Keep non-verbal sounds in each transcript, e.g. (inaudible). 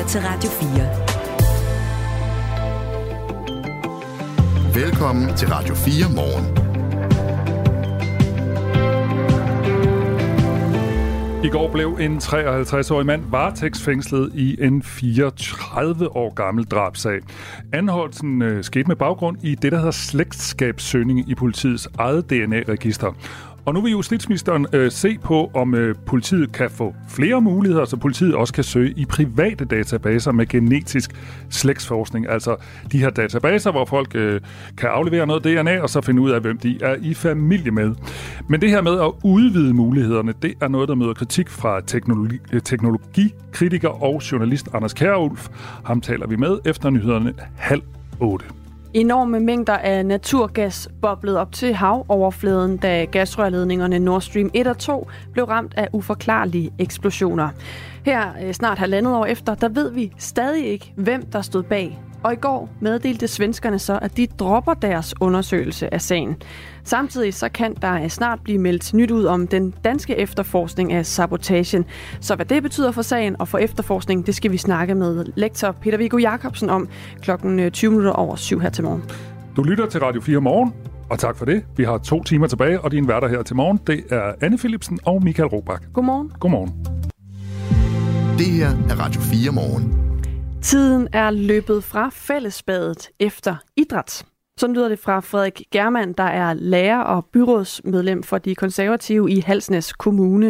lytter til Radio 4. Velkommen til Radio 4 morgen. I går blev en 53-årig mand varetægtsfængslet i en 34 år gammel drabsag. Anholdelsen øh, skete med baggrund i det, der hedder slægtskabssøgning i politiets eget DNA-register. Og nu vil justitsministeren øh, se på, om øh, politiet kan få flere muligheder, så politiet også kan søge i private databaser med genetisk slægtsforskning. Altså de her databaser, hvor folk øh, kan aflevere noget DNA og så finde ud af, hvem de er i familie med. Men det her med at udvide mulighederne, det er noget, der møder kritik fra teknologi, øh, teknologikritiker og journalist Anders Kjærulf. Ham taler vi med efter nyhederne halv otte. Enorme mængder af naturgas boblede op til havoverfladen, da gasrørledningerne Nord Stream 1 og 2 blev ramt af uforklarlige eksplosioner. Her øh, snart halvandet år efter, der ved vi stadig ikke, hvem der stod bag og i går meddelte svenskerne så, at de dropper deres undersøgelse af sagen. Samtidig så kan der snart blive meldt nyt ud om den danske efterforskning af sabotagen. Så hvad det betyder for sagen og for efterforskning, det skal vi snakke med lektor Peter Viggo Jacobsen om klokken 20 øh, minutter over syv her til morgen. Du lytter til Radio 4 morgen, og tak for det. Vi har to timer tilbage, og din værter her til morgen, det er Anne Philipsen og Michael Robach. Godmorgen. Godmorgen. Det her er Radio 4 morgen. Tiden er løbet fra fællesbadet efter idræt. Sådan lyder det fra Frederik Germand, der er lærer og byrådsmedlem for de konservative i Halsnæs Kommune.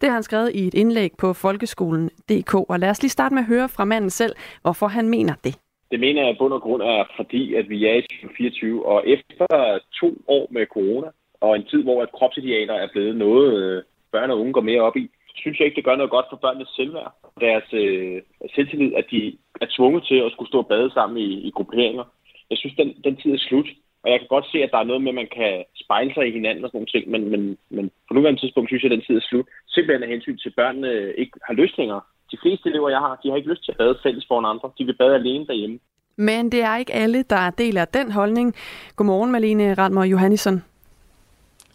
Det har han skrevet i et indlæg på folkeskolen.dk. Og lad os lige starte med at høre fra manden selv, hvorfor han mener det. Det mener jeg bund og grund er, fordi at vi er i 2024, og efter to år med corona, og en tid, hvor at kropsidealer er blevet noget, øh, børn og unge går mere op i, synes jeg ikke, det gør noget godt for børnenes selvværd. Deres øh, selvtillid, at de er tvunget til at skulle stå og bade sammen i, i grupperinger. Jeg synes, den, den tid er slut. Og jeg kan godt se, at der er noget med, at man kan spejle sig i hinanden og sådan nogle ting, men, men, men på nuværende tidspunkt synes jeg, at den tid er slut. Simpelthen af hensyn til, at børnene øh, ikke har lyst længere. De fleste elever, jeg har, de har ikke lyst til at bade fælles foran andre. De vil bade alene derhjemme. Men det er ikke alle, der deler den holdning. Godmorgen, Malene Radmer Johannesson.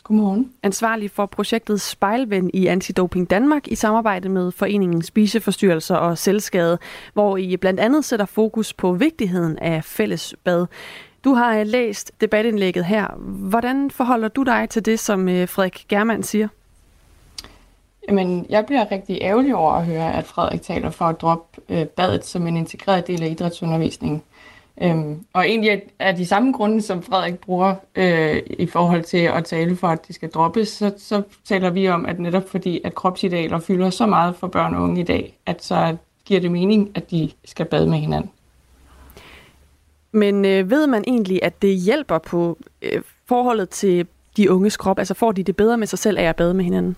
Godmorgen. Ansvarlig for projektet Spejlven i Antidoping Danmark i samarbejde med Foreningen Spiseforstyrrelser og Selvskade, hvor I blandt andet sætter fokus på vigtigheden af fælles bad. Du har læst debatindlægget her. Hvordan forholder du dig til det, som øh, Frederik Germand siger? Jamen, jeg bliver rigtig ærgerlig over at høre, at Frederik taler for at droppe øh, badet som en integreret del af idrætsundervisningen. Øhm, og egentlig er de samme grunde, som Frederik bruger øh, i forhold til at tale for, at det skal droppes, så, så taler vi om, at netop fordi, at kropsidealer fylder så meget for børn og unge i dag, at så giver det mening, at de skal bade med hinanden. Men øh, ved man egentlig, at det hjælper på øh, forholdet til de unges krop? Altså får de det bedre med sig selv af at bade med hinanden?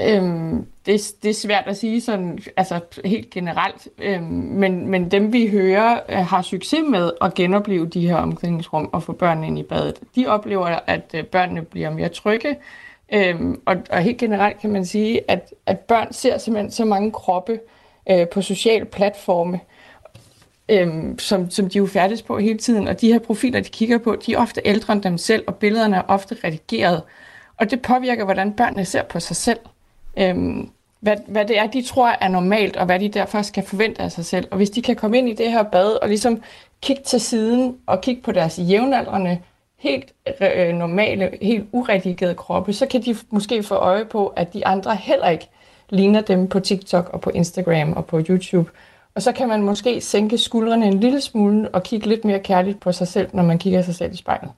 Øhm, det, det er svært at sige sådan, altså helt generelt, øhm, men, men dem vi hører øh, har succes med at genopleve de her omklædningsrum og få børnene ind i badet. De oplever, at øh, børnene bliver mere trygge, øhm, og, og helt generelt kan man sige, at, at børn ser simpelthen så mange kroppe øh, på sociale platforme, øhm, som, som de jo færdes på hele tiden, og de her profiler, de kigger på, de er ofte ældre end dem selv, og billederne er ofte redigeret, og det påvirker, hvordan børnene ser på sig selv øhm, hvad, hvad det er, de tror er normalt, og hvad de derfor skal forvente af sig selv. Og hvis de kan komme ind i det her bad og ligesom kigge til siden og kigge på deres jævnaldrende, helt øh, normale, helt uredigerede kroppe, så kan de måske få øje på, at de andre heller ikke ligner dem på TikTok og på Instagram og på YouTube. Og så kan man måske sænke skuldrene en lille smule og kigge lidt mere kærligt på sig selv, når man kigger sig selv i spejlet.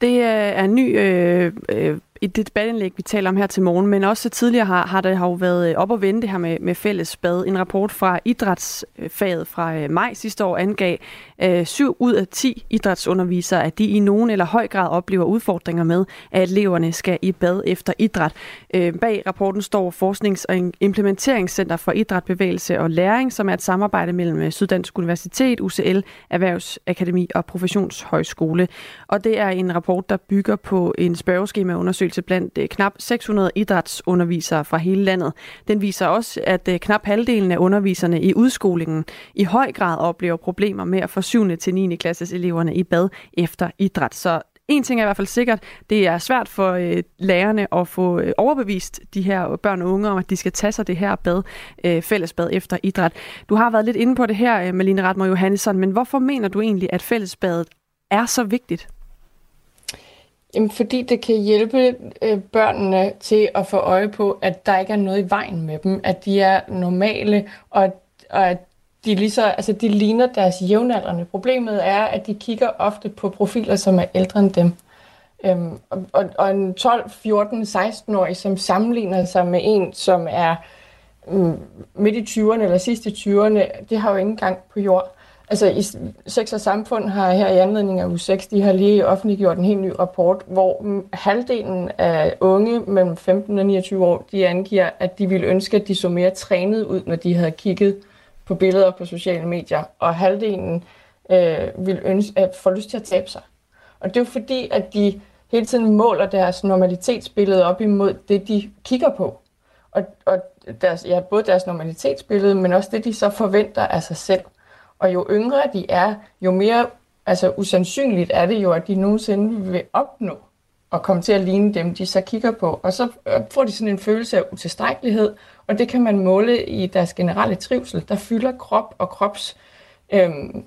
Det øh, er en ny øh, øh, i det debatindlæg, vi taler om her til morgen, men også tidligere har, har det har jo været øh, op og vende det her med, med fælles bad. En rapport fra idrætsfaget fra øh, maj sidste år angav, øh, at 7 ud af 10 idrætsundervisere, at de i nogen eller høj grad oplever udfordringer med, at eleverne skal i bad efter idræt. Øh, bag rapporten står Forsknings- og Implementeringscenter for Idræt, Bevægelse og Læring, som er et samarbejde mellem Syddansk Universitet, UCL, Erhvervsakademi og Professionshøjskole. Og det er en rapport, der bygger på en spørgeskemaundersøgelse undersøgelse blandt øh, knap 600 idrætsundervisere fra hele landet. Den viser også, at øh, knap halvdelen af underviserne i udskolingen i høj grad oplever problemer med at få 7. til 9. klasses eleverne i bad efter idræt. Så En ting er i hvert fald sikkert, det er svært for øh, lærerne at få øh, overbevist de her børn og unge om, at de skal tage sig det her bad, øh, fællesbad efter idræt. Du har været lidt inde på det her, øh, Malene Ratmer Johansson, men hvorfor mener du egentlig, at fællesbadet er så vigtigt? Jamen, fordi det kan hjælpe øh, børnene til at få øje på, at der ikke er noget i vejen med dem, at de er normale, og, og at de, lige så, altså, de ligner deres jævnaldrende. Problemet er, at de kigger ofte på profiler, som er ældre end dem. Øhm, og, og en 12, 14, 16-årig, som sammenligner sig med en, som er mm, midt i 20'erne eller sidste 20'erne, det har jo ingen gang på jord. Altså i Sex og Samfund har her i anledning af U6, de har lige offentliggjort en helt ny rapport, hvor halvdelen af unge mellem 15 og 29 år, de angiver, at de ville ønske, at de så mere trænet ud, når de havde kigget på billeder på sociale medier, og halvdelen øh, vil ønske at få lyst til at tabe sig. Og det er jo fordi, at de hele tiden måler deres normalitetsbillede op imod det, de kigger på. Og, og deres, ja, både deres normalitetsbillede, men også det, de så forventer af sig selv. Og jo yngre de er, jo mere altså, usandsynligt er det jo, at de nogensinde vil opnå at komme til at ligne dem, de så kigger på. Og så øh, får de sådan en følelse af utilstrækkelighed, og det kan man måle i deres generelle trivsel. Der fylder krop og krops, øhm,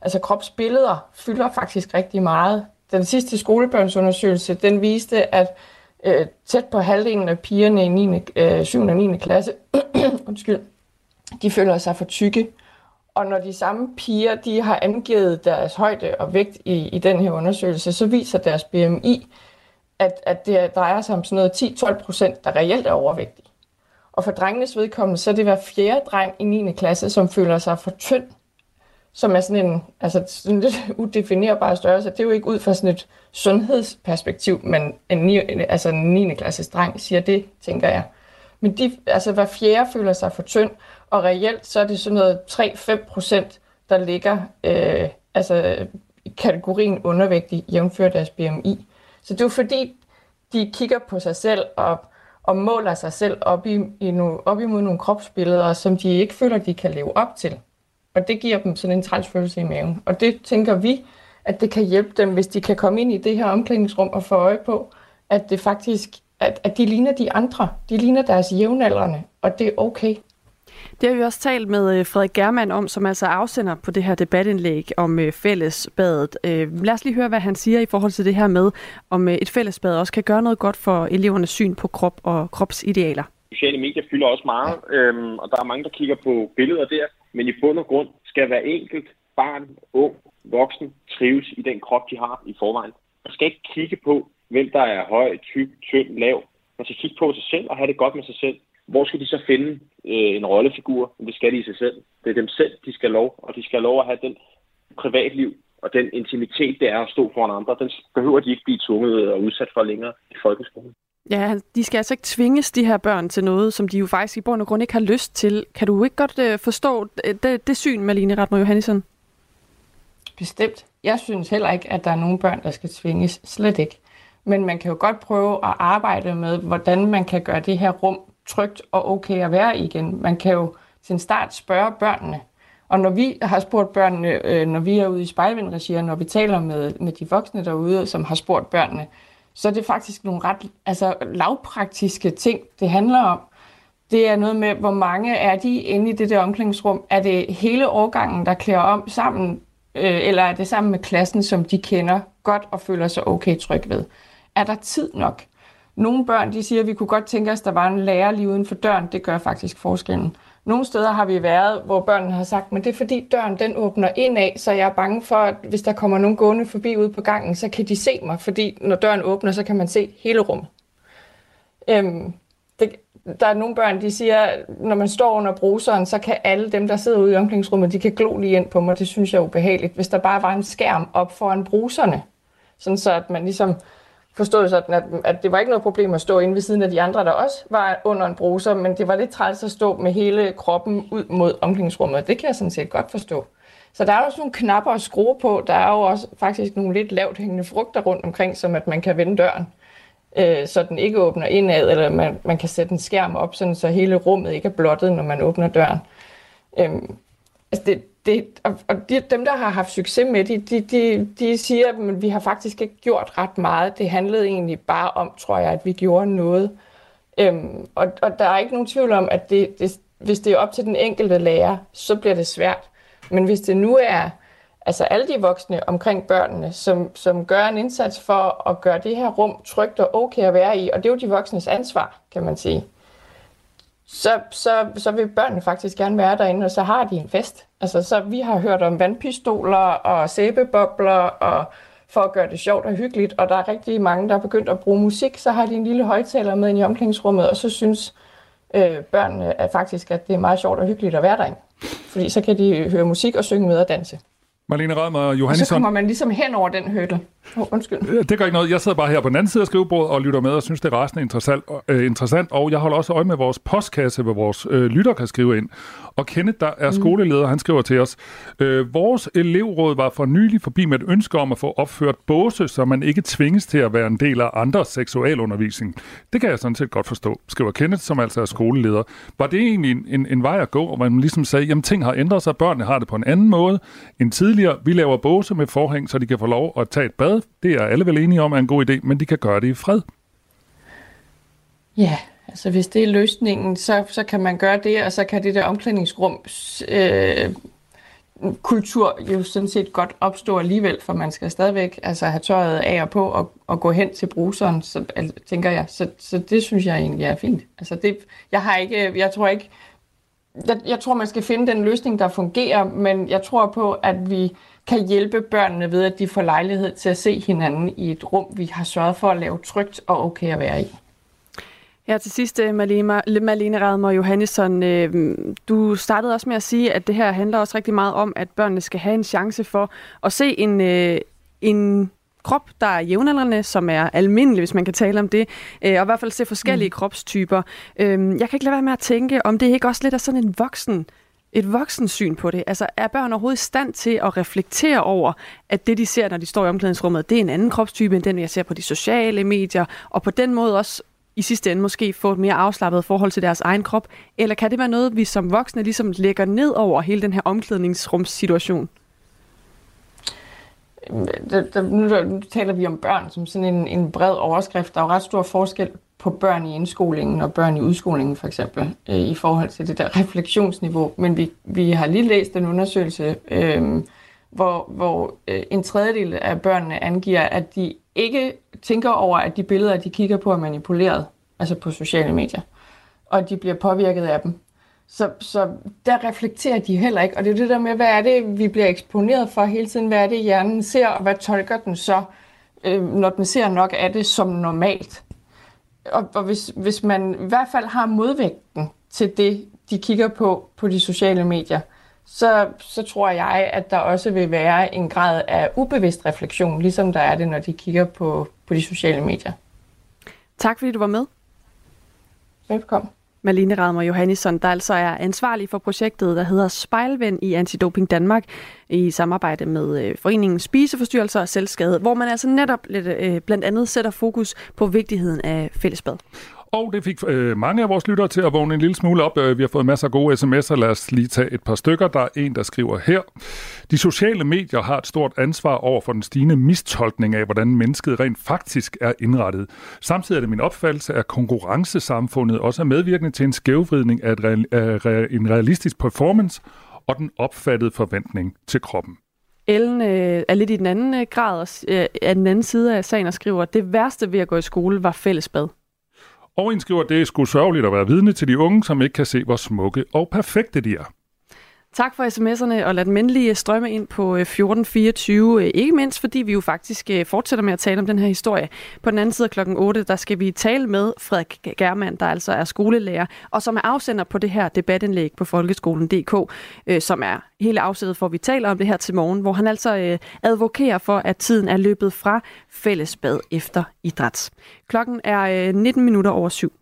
altså kropsbilleder fylder faktisk rigtig meget. Den sidste skolebørnsundersøgelse, den viste, at øh, tæt på halvdelen af pigerne i 9., øh, 7. og 9. klasse, (clears throat) undskyld, de føler sig for tykke. Og når de samme piger de har angivet deres højde og vægt i, i den her undersøgelse, så viser deres BMI, at, at det drejer sig om sådan noget 10-12 procent, der reelt er overvægtige. Og for drengenes vedkommende, så er det hver fjerde dreng i 9. klasse, som føler sig for tynd, som er sådan en altså sådan lidt (laughs) udefinerbar størrelse. Det er jo ikke ud fra sådan et sundhedsperspektiv, men en, altså en 9. klasses dreng siger det, tænker jeg. Men de, altså hver fjerde føler sig for tynd, og reelt så er det sådan noget 3-5 procent, der ligger øh, altså, i kategorien undervægtig, jævnført deres BMI. Så det er jo fordi, de kigger på sig selv og, og måler sig selv op, i, i no, op imod nogle kropsbilleder, som de ikke føler, de kan leve op til. Og det giver dem sådan en træls i maven. Og det tænker vi, at det kan hjælpe dem, hvis de kan komme ind i det her omklædningsrum og få øje på, at det faktisk, at, at de ligner de andre. De ligner deres jævnaldrende, og det er okay. Det har vi også talt med øh, Frederik Germann om, som altså afsender på det her debatindlæg om øh, fællesbadet. Øh, lad os lige høre, hvad han siger i forhold til det her med, om et fællesbad også kan gøre noget godt for elevernes syn på krop og kropsidealer. Sociale medier fylder også meget, øhm, og der er mange, der kigger på billeder der, men i bund og grund skal hver enkelt barn, ung, voksen trives i den krop, de har i forvejen. Man skal ikke kigge på, hvem der er høj, tyk, tynd, lav. Man skal kigge på sig selv og have det godt med sig selv. Hvor skal de så finde øh, en rollefigur? Det skal de i sig selv. Det er dem selv, de skal lov, og de skal lov at have den privatliv og den intimitet, det er at stå foran andre. Den behøver de ikke blive tvunget og udsat for længere i folkeskolen. Ja, de skal altså ikke tvinges, de her børn, til noget, som de jo faktisk i bund og grund ikke har lyst til. Kan du ikke godt øh, forstå det, det syn, Malene Ratmer Johansson? Bestemt. Jeg synes heller ikke, at der er nogen børn, der skal tvinges. Slet ikke. Men man kan jo godt prøve at arbejde med, hvordan man kan gøre det her rum trygt og okay at være i igen. Man kan jo til en start spørge børnene. Og når vi har spurgt børnene, øh, når vi er ude i spejlvindregier, når vi taler med, med de voksne derude, som har spurgt børnene, så er det faktisk nogle ret altså, lavpraktiske ting, det handler om. Det er noget med, hvor mange er de inde i det der omklædningsrum? Er det hele årgangen, der klæder om sammen, øh, eller er det sammen med klassen, som de kender godt og føler sig okay tryg ved? Er der tid nok? Nogle børn de siger, at vi kunne godt tænke os, at der var en lærer lige uden for døren. Det gør faktisk forskellen. Nogle steder har vi været, hvor børnene har sagt, men det er fordi døren den åbner indad, så jeg er bange for, at hvis der kommer nogen gående forbi ude på gangen, så kan de se mig, fordi når døren åbner, så kan man se hele rummet. Øhm, der er nogle børn, de siger, når man står under bruseren, så kan alle dem, der sidder ude i omklædningsrummet, de kan glo lige ind på mig. Det synes jeg er ubehageligt. Hvis der bare var en skærm op foran bruserne, sådan så at man ligesom forstod sådan, at, at det var ikke noget problem at stå inde ved siden af de andre, der også var under en bruser, men det var lidt træls at stå med hele kroppen ud mod omklædningsrummet. Det kan jeg sådan set godt forstå. Så der er også nogle knapper at skrue på. Der er jo også faktisk nogle lidt lavt hængende frugter rundt omkring, som at man kan vende døren, øh, så den ikke åbner indad, eller man, man kan sætte en skærm op, sådan, så hele rummet ikke er blottet, når man åbner døren. Øhm, altså det, det, og, og de, dem, der har haft succes med det, de, de, de siger, at vi har faktisk ikke gjort ret meget. Det handlede egentlig bare om, tror jeg, at vi gjorde noget. Øhm, og, og der er ikke nogen tvivl om, at det, det, hvis det er op til den enkelte lærer, så bliver det svært. Men hvis det nu er altså alle de voksne omkring børnene, som, som gør en indsats for at gøre det her rum trygt og okay at være i, og det er jo de voksnes ansvar, kan man sige, så, så, så vil børnene faktisk gerne være derinde, og så har de en fest. Altså, så vi har hørt om vandpistoler og sæbebobler, og for at gøre det sjovt og hyggeligt, og der er rigtig mange, der er begyndt at bruge musik, så har de en lille højtaler med i omklædningsrummet, og så synes øh, børnene at faktisk, at det er meget sjovt og hyggeligt at være derinde. Fordi så kan de høre musik og synge med og danse. Marlene Rødmer og Johannesson. Og så kommer man ligesom hen over den hørte. Oh, undskyld. Det gør ikke noget. Jeg sidder bare her på den anden side af skrivebordet og lytter med og synes, det er rasende interessant, øh, interessant. Og jeg holder også øje med vores postkasse, hvor vores øh, lytter kan skrive ind. Og Kenneth, der er mm. skoleleder, han skriver til os, øh, vores elevråd var for nylig forbi med et ønske om at få opført båse, så man ikke tvinges til at være en del af andres seksualundervisning. Det kan jeg sådan set godt forstå, skriver Kenneth, som altså er skoleleder. Var det egentlig en, en, en vej at gå, hvor man ligesom sagde, jamen ting har ændret sig, børnene har det på en anden måde end tidligere. Vi laver båse med forhæng, så de kan få lov at tage et bad. Det er alle vel enige om er en god idé, men de kan gøre det i fred. Ja, Altså hvis det er løsningen, så, så kan man gøre det, og så kan det der omklædningsrum øh, kultur jo sådan set godt opstå alligevel, for man skal stadigvæk altså, have tøjet af og på og, og gå hen til bruseren, så, altså, tænker jeg. Så, så det synes jeg egentlig er fint. Altså det, jeg har ikke, jeg tror ikke, jeg, jeg tror man skal finde den løsning, der fungerer, men jeg tror på, at vi kan hjælpe børnene ved, at de får lejlighed til at se hinanden i et rum, vi har sørget for at lave trygt og okay at være i. Ja, til sidst, øh, Malene, Malene Radmer Johannesson, øh, du startede også med at sige, at det her handler også rigtig meget om, at børnene skal have en chance for at se en, øh, en krop, der er jævnaldrende, som er almindelig, hvis man kan tale om det, og i hvert fald se forskellige mm. kropstyper. Jeg kan ikke lade være med at tænke, om det ikke også lidt er sådan en voksen et voksensyn på det? Altså er børn overhovedet i stand til at reflektere over, at det de ser, når de står i omklædningsrummet, det er en anden kropstype end den, jeg ser på de sociale medier, og på den måde også i sidste ende måske få et mere afslappet forhold til deres egen krop? Eller kan det være noget, vi som voksne ligesom lægger ned over hele den her omklædningsrumssituation? Der, der, nu, der, nu taler vi om børn som sådan en, en bred overskrift. Der er jo ret stor forskel på børn i indskolingen og børn i udskolingen for eksempel, øh, i forhold til det der refleksionsniveau. Men vi, vi har lige læst en undersøgelse, øh, hvor, hvor øh, en tredjedel af børnene angiver, at de ikke tænker over, at de billeder, de kigger på, er manipuleret, altså på sociale medier, og at de bliver påvirket af dem. Så, så der reflekterer de heller ikke, og det er det der med, hvad er det, vi bliver eksponeret for hele tiden, hvad er det, hjernen ser, og hvad tolker den så, øh, når den ser nok af det som normalt. Og, og hvis, hvis man i hvert fald har modvægten til det, de kigger på på de sociale medier, så, så tror jeg, at der også vil være en grad af ubevidst refleksion, ligesom der er det, når de kigger på, på de sociale medier. Tak fordi du var med. Velkommen. Malene Radmer Johannesson, der altså er ansvarlig for projektet, der hedder Spejlvend i Antidoping Danmark, i samarbejde med øh, Foreningen Spiseforstyrrelser og Selvskade, hvor man altså netop lidt, øh, blandt andet sætter fokus på vigtigheden af fællesbad. Og det fik øh, mange af vores lyttere til at vågne en lille smule op. Øh, vi har fået masser af gode sms'er. Lad os lige tage et par stykker. Der er en, der skriver her. De sociale medier har et stort ansvar over for den stigende mistolkning af, hvordan mennesket rent faktisk er indrettet. Samtidig er det min opfattelse, at konkurrencesamfundet også er medvirkende til en skævvridning af, real, af en realistisk performance og den opfattede forventning til kroppen. Ellen øh, er lidt i den anden øh, grad øh, af den anden side af sagen og skriver, at det værste ved at gå i skole var fællesbad. Og en skriver, at det er sgu sørgeligt at være vidne til de unge, som ikke kan se, hvor smukke og perfekte de er. Tak for sms'erne, og lad den endelig strømme ind på øh, 1424. Øh, ikke mindst, fordi vi jo faktisk øh, fortsætter med at tale om den her historie. På den anden side af klokken 8, der skal vi tale med Frederik Germand, der altså er skolelærer, og som er afsender på det her debatindlæg på folkeskolen.dk, som er hele afsættet for, at vi taler om det her til morgen, hvor han altså advokerer for, at tiden er løbet fra fællesbad efter idræt. Klokken er 19 minutter over syv.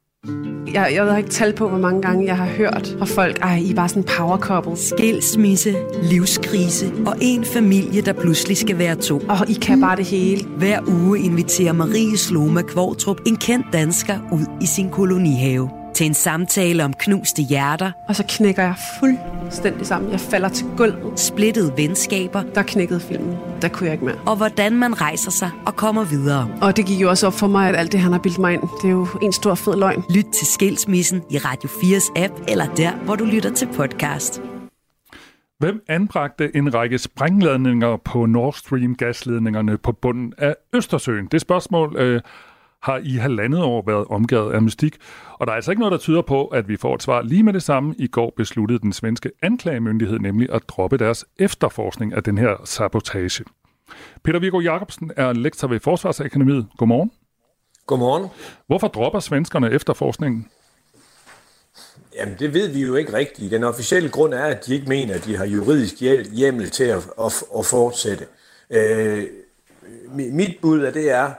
Jeg, jeg ved ikke tal på, hvor mange gange jeg har hørt fra folk, ej, I er bare sådan en power couple. Skilsmisse, livskrise og en familie, der pludselig skal være to. Og I kan bare det hele. Hver uge inviterer Marie Sloma Kvortrup en kendt dansker ud i sin kolonihave. Til en samtale om knuste hjerter, Og så knækker jeg fuldstændig sammen. Jeg falder til gulvet. splittede venskaber Der knækkede filmen. Der kunne jeg ikke mere. og hvordan man rejser sig og kommer videre. Og det gik jo også op for mig, at alt det, han har bildt mig ind, det er jo en stor fed løgn. Lyt til Skilsmissen i Radio 4's app, eller der, hvor du lytter til podcast. Hvem anbragte en række sprængladninger på Nord Stream gasledningerne på bunden af Østersøen? Det spørgsmål øh, har i halvandet år været omgivet af mystik, og der er altså ikke noget, der tyder på, at vi får et svar lige med det samme. I går besluttede den svenske anklagemyndighed nemlig at droppe deres efterforskning af den her sabotage. Peter Viggo Jacobsen er lektor ved Forsvarsakademiet. Godmorgen. Godmorgen. Hvorfor dropper svenskerne efterforskningen? Jamen, det ved vi jo ikke rigtigt. Den officielle grund er, at de ikke mener, at de har juridisk hjemmel til at, at, at fortsætte. Øh, mi- mit bud af det er,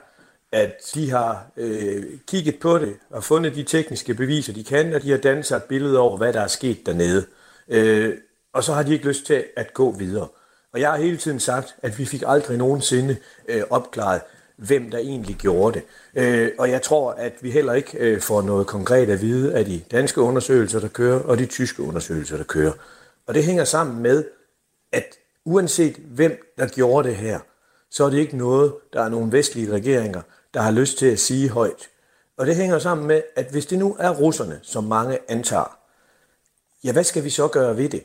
at de har øh, kigget på det og fundet de tekniske beviser, de kan, og de har dannet sig et billede over, hvad der er sket dernede. Øh, og så har de ikke lyst til at gå videre. Og jeg har hele tiden sagt, at vi fik aldrig nogensinde øh, opklaret, hvem der egentlig gjorde det. Øh, og jeg tror, at vi heller ikke øh, får noget konkret at vide af de danske undersøgelser, der kører, og de tyske undersøgelser, der kører. Og det hænger sammen med, at uanset hvem der gjorde det her, så er det ikke noget, der er nogle vestlige regeringer, der har lyst til at sige højt. Og det hænger sammen med, at hvis det nu er russerne, som mange antager, ja, hvad skal vi så gøre ved det?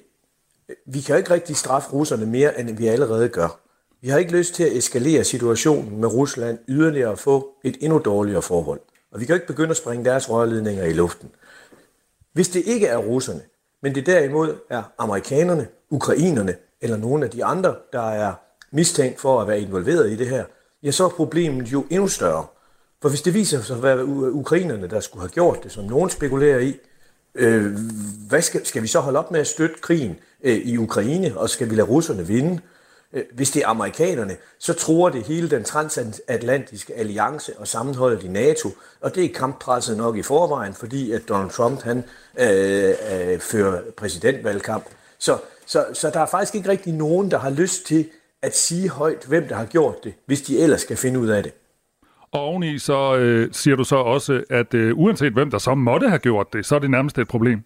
Vi kan jo ikke rigtig straffe russerne mere, end vi allerede gør. Vi har ikke lyst til at eskalere situationen med Rusland yderligere og få et endnu dårligere forhold. Og vi kan jo ikke begynde at springe deres rørledninger i luften. Hvis det ikke er russerne, men det derimod er amerikanerne, ukrainerne eller nogle af de andre, der er mistænkt for at være involveret i det her, ja, så er problemet jo endnu større. For hvis det viser sig at være ukrainerne, der skulle have gjort det, som nogen spekulerer i, øh, hvad skal, skal vi så holde op med at støtte krigen øh, i Ukraine, og skal vi lade russerne vinde? Øh, hvis det er amerikanerne, så tror det hele den transatlantiske alliance og sammenholdet i NATO, og det er kamppresset nok i forvejen, fordi at Donald Trump han øh, øh, fører præsidentvalgkamp. Så, så, så der er faktisk ikke rigtig nogen, der har lyst til at sige højt, hvem der har gjort det, hvis de ellers skal finde ud af det. Og oveni så øh, siger du så også, at øh, uanset hvem der så måtte have gjort det, så er det nærmest et problem.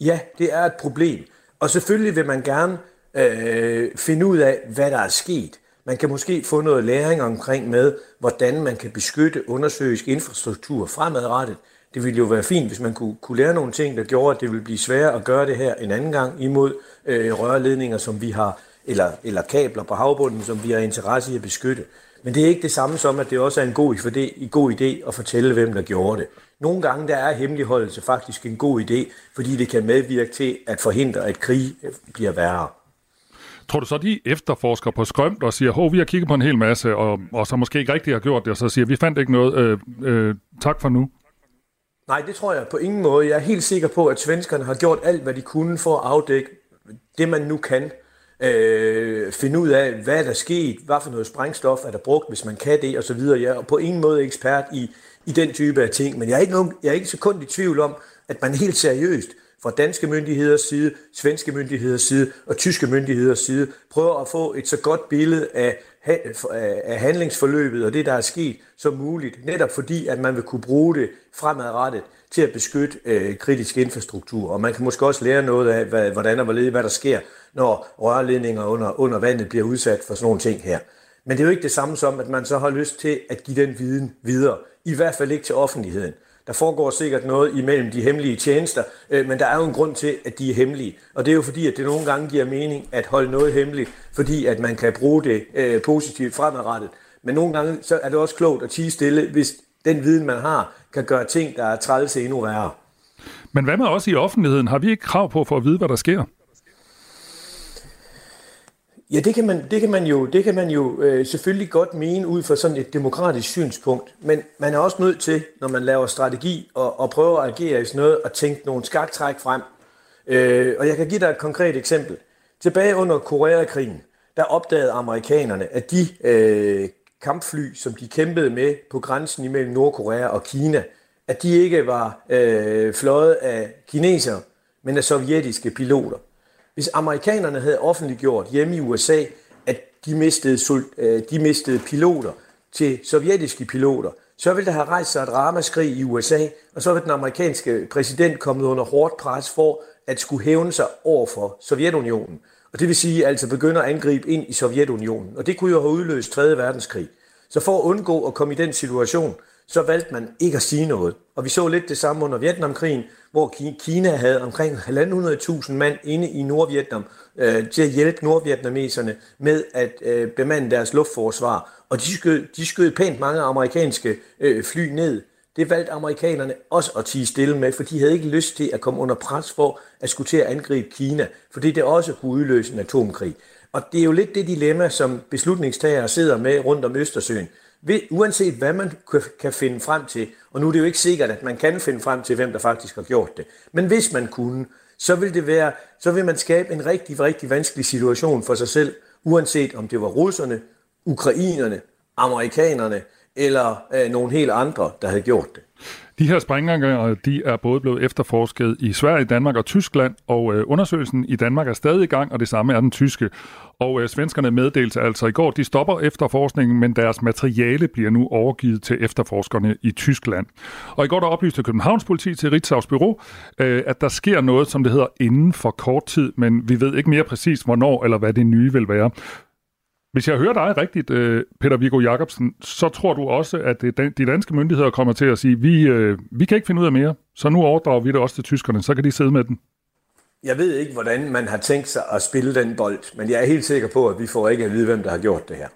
Ja, det er et problem. Og selvfølgelig vil man gerne øh, finde ud af, hvad der er sket. Man kan måske få noget læring omkring med, hvordan man kan beskytte undersøgisk infrastruktur fremadrettet. Det ville jo være fint, hvis man kunne, kunne lære nogle ting, der gjorde, at det ville blive sværere at gøre det her en anden gang imod øh, rørledninger, som vi har, eller, eller kabler på havbunden, som vi har interesse i at beskytte. Men det er ikke det samme som, at det også er en god idé, en god idé at fortælle, hvem der gjorde det. Nogle gange der er hemmeligholdelse faktisk en god idé, fordi det kan medvirke til at forhindre, at krig øh, bliver værre. Tror du så, de efterforsker på skrømt og siger, hov, vi har kigget på en hel masse, og, og så måske ikke rigtig har gjort det, og så siger, vi fandt ikke noget, øh, øh, tak for nu. Nej, det tror jeg på ingen måde. Jeg er helt sikker på, at svenskerne har gjort alt, hvad de kunne for at afdække det, man nu kan. Øh, finde ud af, hvad der er sket, hvad for noget sprængstof er der brugt, hvis man kan det, osv. Jeg er på ingen måde ekspert i, i den type af ting, men jeg er, ikke nogen, jeg er ikke sekund i tvivl om, at man helt seriøst fra danske myndigheders side, svenske myndigheders side og tyske myndigheders side prøver at få et så godt billede af, af handlingsforløbet og det, der er sket, som muligt. Netop fordi, at man vil kunne bruge det fremadrettet til at beskytte øh, kritisk infrastruktur. Og man kan måske også lære noget af, hvad, hvordan og hvorledes, hvad der sker, når rørledninger under, under vandet bliver udsat for sådan nogle ting her. Men det er jo ikke det samme som, at man så har lyst til at give den viden videre. I hvert fald ikke til offentligheden. Der foregår sikkert noget imellem de hemmelige tjenester, øh, men der er jo en grund til, at de er hemmelige. Og det er jo fordi, at det nogle gange giver mening at holde noget hemmeligt, fordi at man kan bruge det øh, positivt fremadrettet. Men nogle gange så er det også klogt at tige stille, hvis den viden, man har, kan gøre ting, der er trælse endnu værre. Men hvad med os i offentligheden? Har vi ikke krav på for at vide, hvad der sker? Ja, det kan man, det kan man jo, det kan man jo øh, selvfølgelig godt mene ud fra sådan et demokratisk synspunkt, men man er også nødt til, når man laver strategi og, og prøver at agere i sådan noget, at tænke nogle skaktræk frem. Øh, og jeg kan give dig et konkret eksempel. Tilbage under Koreakrigen, der opdagede amerikanerne, at de øh, kampfly, som de kæmpede med på grænsen imellem Nordkorea og Kina, at de ikke var øh, fløjet af kinesere, men af sovjetiske piloter. Hvis amerikanerne havde offentliggjort hjemme i USA, at de mistede, øh, de mistede piloter til sovjetiske piloter, så ville der have rejst sig et ramaskrig i USA, og så ville den amerikanske præsident kommet under hårdt pres for at skulle hævne sig over for Sovjetunionen. Og det vil sige altså begynde at angribe ind i Sovjetunionen. Og det kunne jo have udløst 3. verdenskrig. Så for at undgå at komme i den situation, så valgte man ikke at sige noget. Og vi så lidt det samme under Vietnamkrigen, hvor Kina havde omkring 1.500.000 mand inde i Nordvietnam øh, til at hjælpe nordvietnameserne med at øh, bemande deres luftforsvar. Og de skød, de skød pænt mange amerikanske øh, fly ned. Det valgte amerikanerne også at tige stille med, for de havde ikke lyst til at komme under pres for at skulle til at angribe Kina, fordi det også kunne udløse en atomkrig. Og det er jo lidt det dilemma, som beslutningstagere sidder med rundt om Østersøen. Uanset hvad man kan finde frem til, og nu er det jo ikke sikkert, at man kan finde frem til, hvem der faktisk har gjort det, men hvis man kunne, så vil, det være, så vil man skabe en rigtig, rigtig vanskelig situation for sig selv, uanset om det var russerne, ukrainerne, amerikanerne eller øh, nogle helt andre, der havde gjort det. De her sprængninger de er både blevet efterforsket i Sverige, Danmark og Tyskland, og øh, undersøgelsen i Danmark er stadig i gang, og det samme er den tyske. Og øh, svenskerne meddelte altså i går, de stopper efterforskningen, men deres materiale bliver nu overgivet til efterforskerne i Tyskland. Og i går der oplyste Københavns politi til Ritzaus Bureau, øh, at der sker noget, som det hedder, inden for kort tid, men vi ved ikke mere præcis, hvornår eller hvad det nye vil være. Hvis jeg hører dig rigtigt, øh, Peter Viggo Jacobsen, så tror du også, at de danske myndigheder kommer til at sige, vi, øh, vi kan ikke finde ud af mere, så nu overdrager vi det også til tyskerne, så kan de sidde med den. Jeg ved ikke, hvordan man har tænkt sig at spille den bold, men jeg er helt sikker på, at vi får ikke at vide, hvem der har gjort det her.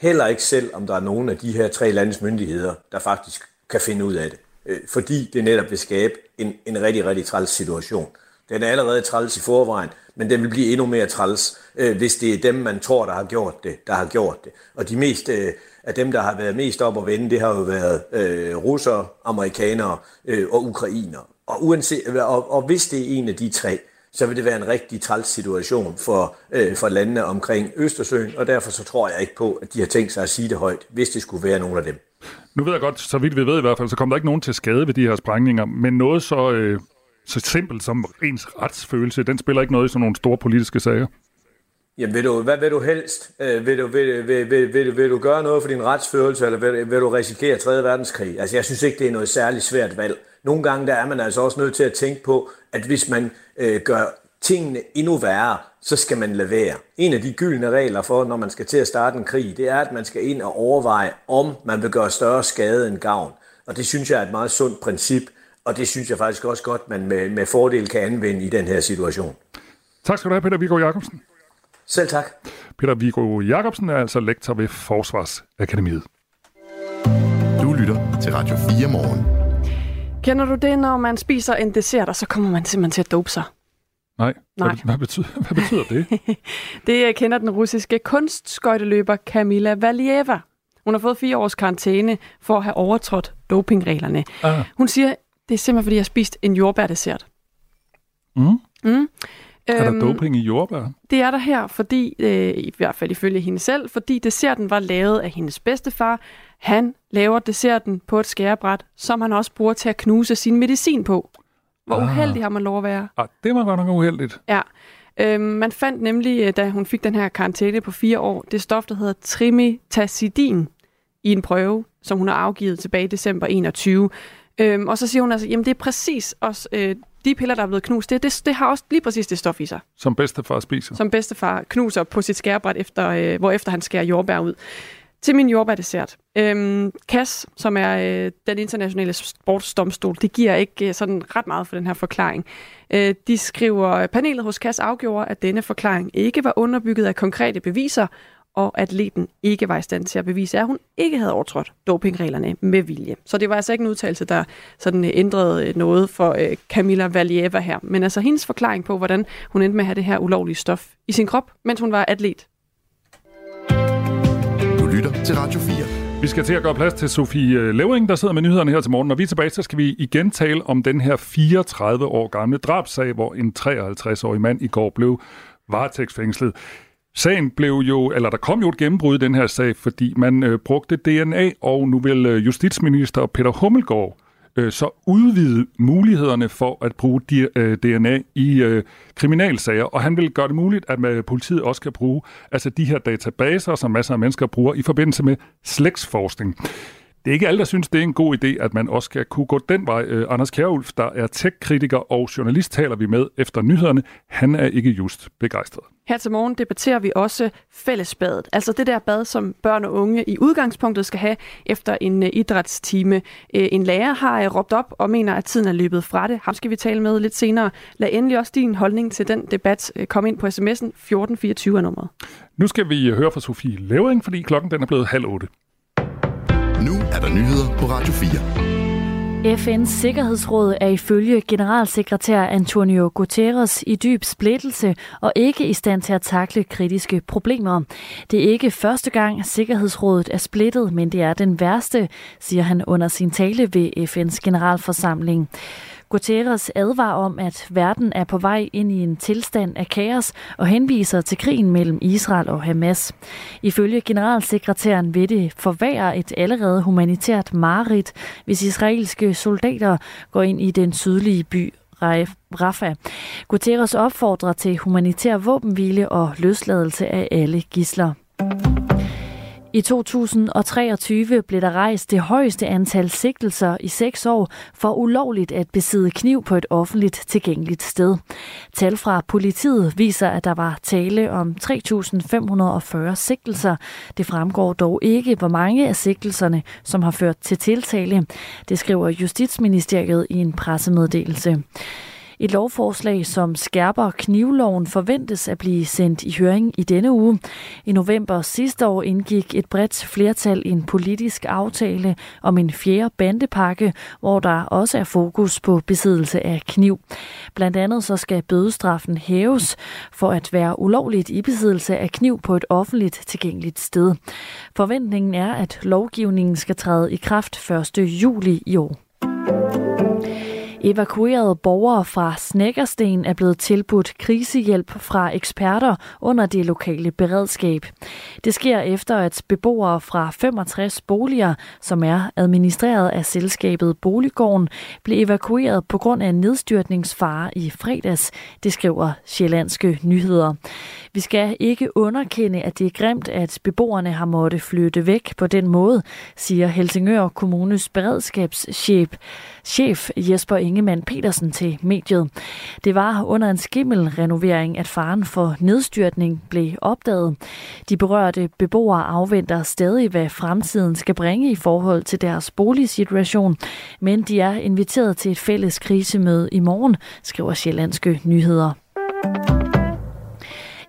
Heller ikke selv, om der er nogen af de her tre landes myndigheder, der faktisk kan finde ud af det. Øh, fordi det netop vil skabe en, en rigtig, rigtig træls situation. Den er allerede træls i forvejen, men den vil blive endnu mere træls, øh, hvis det er dem, man tror, der har gjort det, der har gjort det. Og de mest øh, af dem, der har været mest op og vende, det har jo været øh, russere, amerikanere øh, og ukrainere. Og, uanset, øh, og, og hvis det er en af de tre, så vil det være en rigtig træls situation for, øh, for landene omkring Østersøen, og derfor så tror jeg ikke på, at de har tænkt sig at sige det højt, hvis det skulle være nogen af dem. Nu ved jeg godt, så vidt vi ved i hvert fald, så kommer der ikke nogen til skade ved de her sprængninger, men noget så, øh, så simpelt som ens retsfølelse, den spiller ikke noget i sådan nogle store politiske sager. Jamen, vil du, hvad vil du helst? Øh, vil, du, vil, vil, vil, vil, vil du gøre noget for din retsfølelse, eller vil, vil du risikere 3. verdenskrig? Altså, jeg synes ikke, det er noget særligt svært valg. Nogle gange der er man altså også nødt til at tænke på, at hvis man øh, gør tingene endnu værre, så skal man levere. En af de gyldne regler for, når man skal til at starte en krig, det er, at man skal ind og overveje, om man vil gøre større skade end gavn. Og det synes jeg er et meget sundt princip, og det synes jeg faktisk også godt, man med, med fordel kan anvende i den her situation. Tak skal du have, Peter Viggo Jacobsen. Selv tak. Peter Viggo Jacobsen er altså lektor ved Forsvarsakademiet. Du lytter til Radio 4 morgen. Kender du det, når man spiser en dessert, og så kommer man simpelthen til at dope sig? Nej. Nej. Hvad, hvad, betyder, hvad betyder det? (laughs) det kender den russiske kunstskøjteløber Kamila Valieva. Hun har fået fire års karantæne for at have overtrådt dopingreglerne. Ah. Hun siger, det er simpelthen, fordi jeg har spist en jordbærdessert. Mm. Mm. Er der øhm, doping i jordbær? Det er der her, fordi, øh, i hvert fald ifølge hende selv, fordi desserten var lavet af hendes bedstefar. Han laver desserten på et skærebræt, som han også bruger til at knuse sin medicin på. Hvor ah. uheldig har man lov at være? Ah, det var godt nok uheldigt. Ja. Øhm, man fandt nemlig, øh, da hun fik den her karantæne på fire år, det stof, der hedder trimetazidin i en prøve, som hun har afgivet tilbage i december 21. Øhm, og så siger hun altså, jamen det er præcis også øh, de piller, der er blevet knust, det, det, det har også lige præcis det stof i sig. Som bedstefar spiser? Som bedstefar knuser på sit skærebræt, efter, øh, hvor efter han skærer jordbær ud. Til min jordbærdessert. Øhm, KAS, som er øh, den internationale sportsdomstol, det giver ikke øh, sådan ret meget for den her forklaring. Øh, de skriver, panelet hos KAS afgjorde, at denne forklaring ikke var underbygget af konkrete beviser, og atleten ikke var i stand til at bevise, at hun ikke havde overtrådt dopingreglerne med vilje. Så det var altså ikke en udtalelse, der sådan øh, ændrede øh, noget for øh, Camilla Valieva her. Men altså hendes forklaring på, hvordan hun endte med at have det her ulovlige stof i sin krop, mens hun var atlet. Du lytter til Radio 4. Vi skal til at gøre plads til Sofie Levering, der sidder med nyhederne her til morgen. Når vi er tilbage, så skal vi igen tale om den her 34 år gamle drabsag, hvor en 53-årig mand i går blev varetægtsfængslet. Sagen blev jo, eller der kom jo et gennembrud i den her sag, fordi man øh, brugte DNA, og nu vil øh, justitsminister Peter Hummelgaard øh, så udvide mulighederne for at bruge de, øh, DNA i øh, kriminalsager, og han vil gøre det muligt, at man, politiet også kan bruge altså de her databaser, som masser af mennesker bruger i forbindelse med slægtsforskning. Det er ikke alle, der synes, det er en god idé, at man også skal kunne gå den vej. Øh, Anders Kjærulf, der er tech-kritiker og journalist, taler vi med efter nyhederne. Han er ikke just begejstret. Her til morgen debatterer vi også fællesbadet. Altså det der bad, som børn og unge i udgangspunktet skal have efter en uh, idrætstime. Uh, en lærer har uh, råbt op og mener, at tiden er løbet fra det. Ham skal vi tale med lidt senere. Lad endelig også din holdning til den debat uh, komme ind på sms'en 1424 nummeret. Nu skal vi høre fra Sofie Levering, fordi klokken den er blevet halv otte. Nu er der nyheder på Radio 4. FN's Sikkerhedsråd er ifølge generalsekretær Antonio Guterres i dyb splittelse og ikke i stand til at takle kritiske problemer. Det er ikke første gang, Sikkerhedsrådet er splittet, men det er den værste, siger han under sin tale ved FN's generalforsamling. Guterres advarer om, at verden er på vej ind i en tilstand af kaos og henviser til krigen mellem Israel og Hamas. Ifølge generalsekretæren vil det forværre et allerede humanitært mareridt, hvis israelske soldater går ind i den sydlige by Rafah. Guterres opfordrer til humanitær våbenhvile og løsladelse af alle gisler. I 2023 blev der rejst det højeste antal sigtelser i seks år for ulovligt at besidde kniv på et offentligt tilgængeligt sted. Tal fra politiet viser, at der var tale om 3.540 sigtelser. Det fremgår dog ikke, hvor mange af sigtelserne, som har ført til tiltale. Det skriver Justitsministeriet i en pressemeddelelse. Et lovforslag, som skærper knivloven, forventes at blive sendt i høring i denne uge. I november sidste år indgik et bredt flertal en politisk aftale om en fjerde bandepakke, hvor der også er fokus på besiddelse af kniv. Blandt andet så skal bødestraffen hæves for at være ulovligt i besiddelse af kniv på et offentligt tilgængeligt sted. Forventningen er, at lovgivningen skal træde i kraft 1. juli i år. Evakuerede borgere fra Snækkersten er blevet tilbudt krisehjælp fra eksperter under det lokale beredskab. Det sker efter, at beboere fra 65 boliger, som er administreret af selskabet Boliggården, blev evakueret på grund af nedstyrtningsfare i fredags, det skriver Sjællandske Nyheder. Vi skal ikke underkende, at det er grimt, at beboerne har måttet flytte væk på den måde, siger Helsingør Kommunes beredskabschef chef Jesper Ingemann Petersen til mediet. Det var under en skimmelrenovering, at faren for nedstyrtning blev opdaget. De berørte beboere afventer stadig, hvad fremtiden skal bringe i forhold til deres boligsituation, men de er inviteret til et fælles krisemøde i morgen, skriver Sjællandske Nyheder.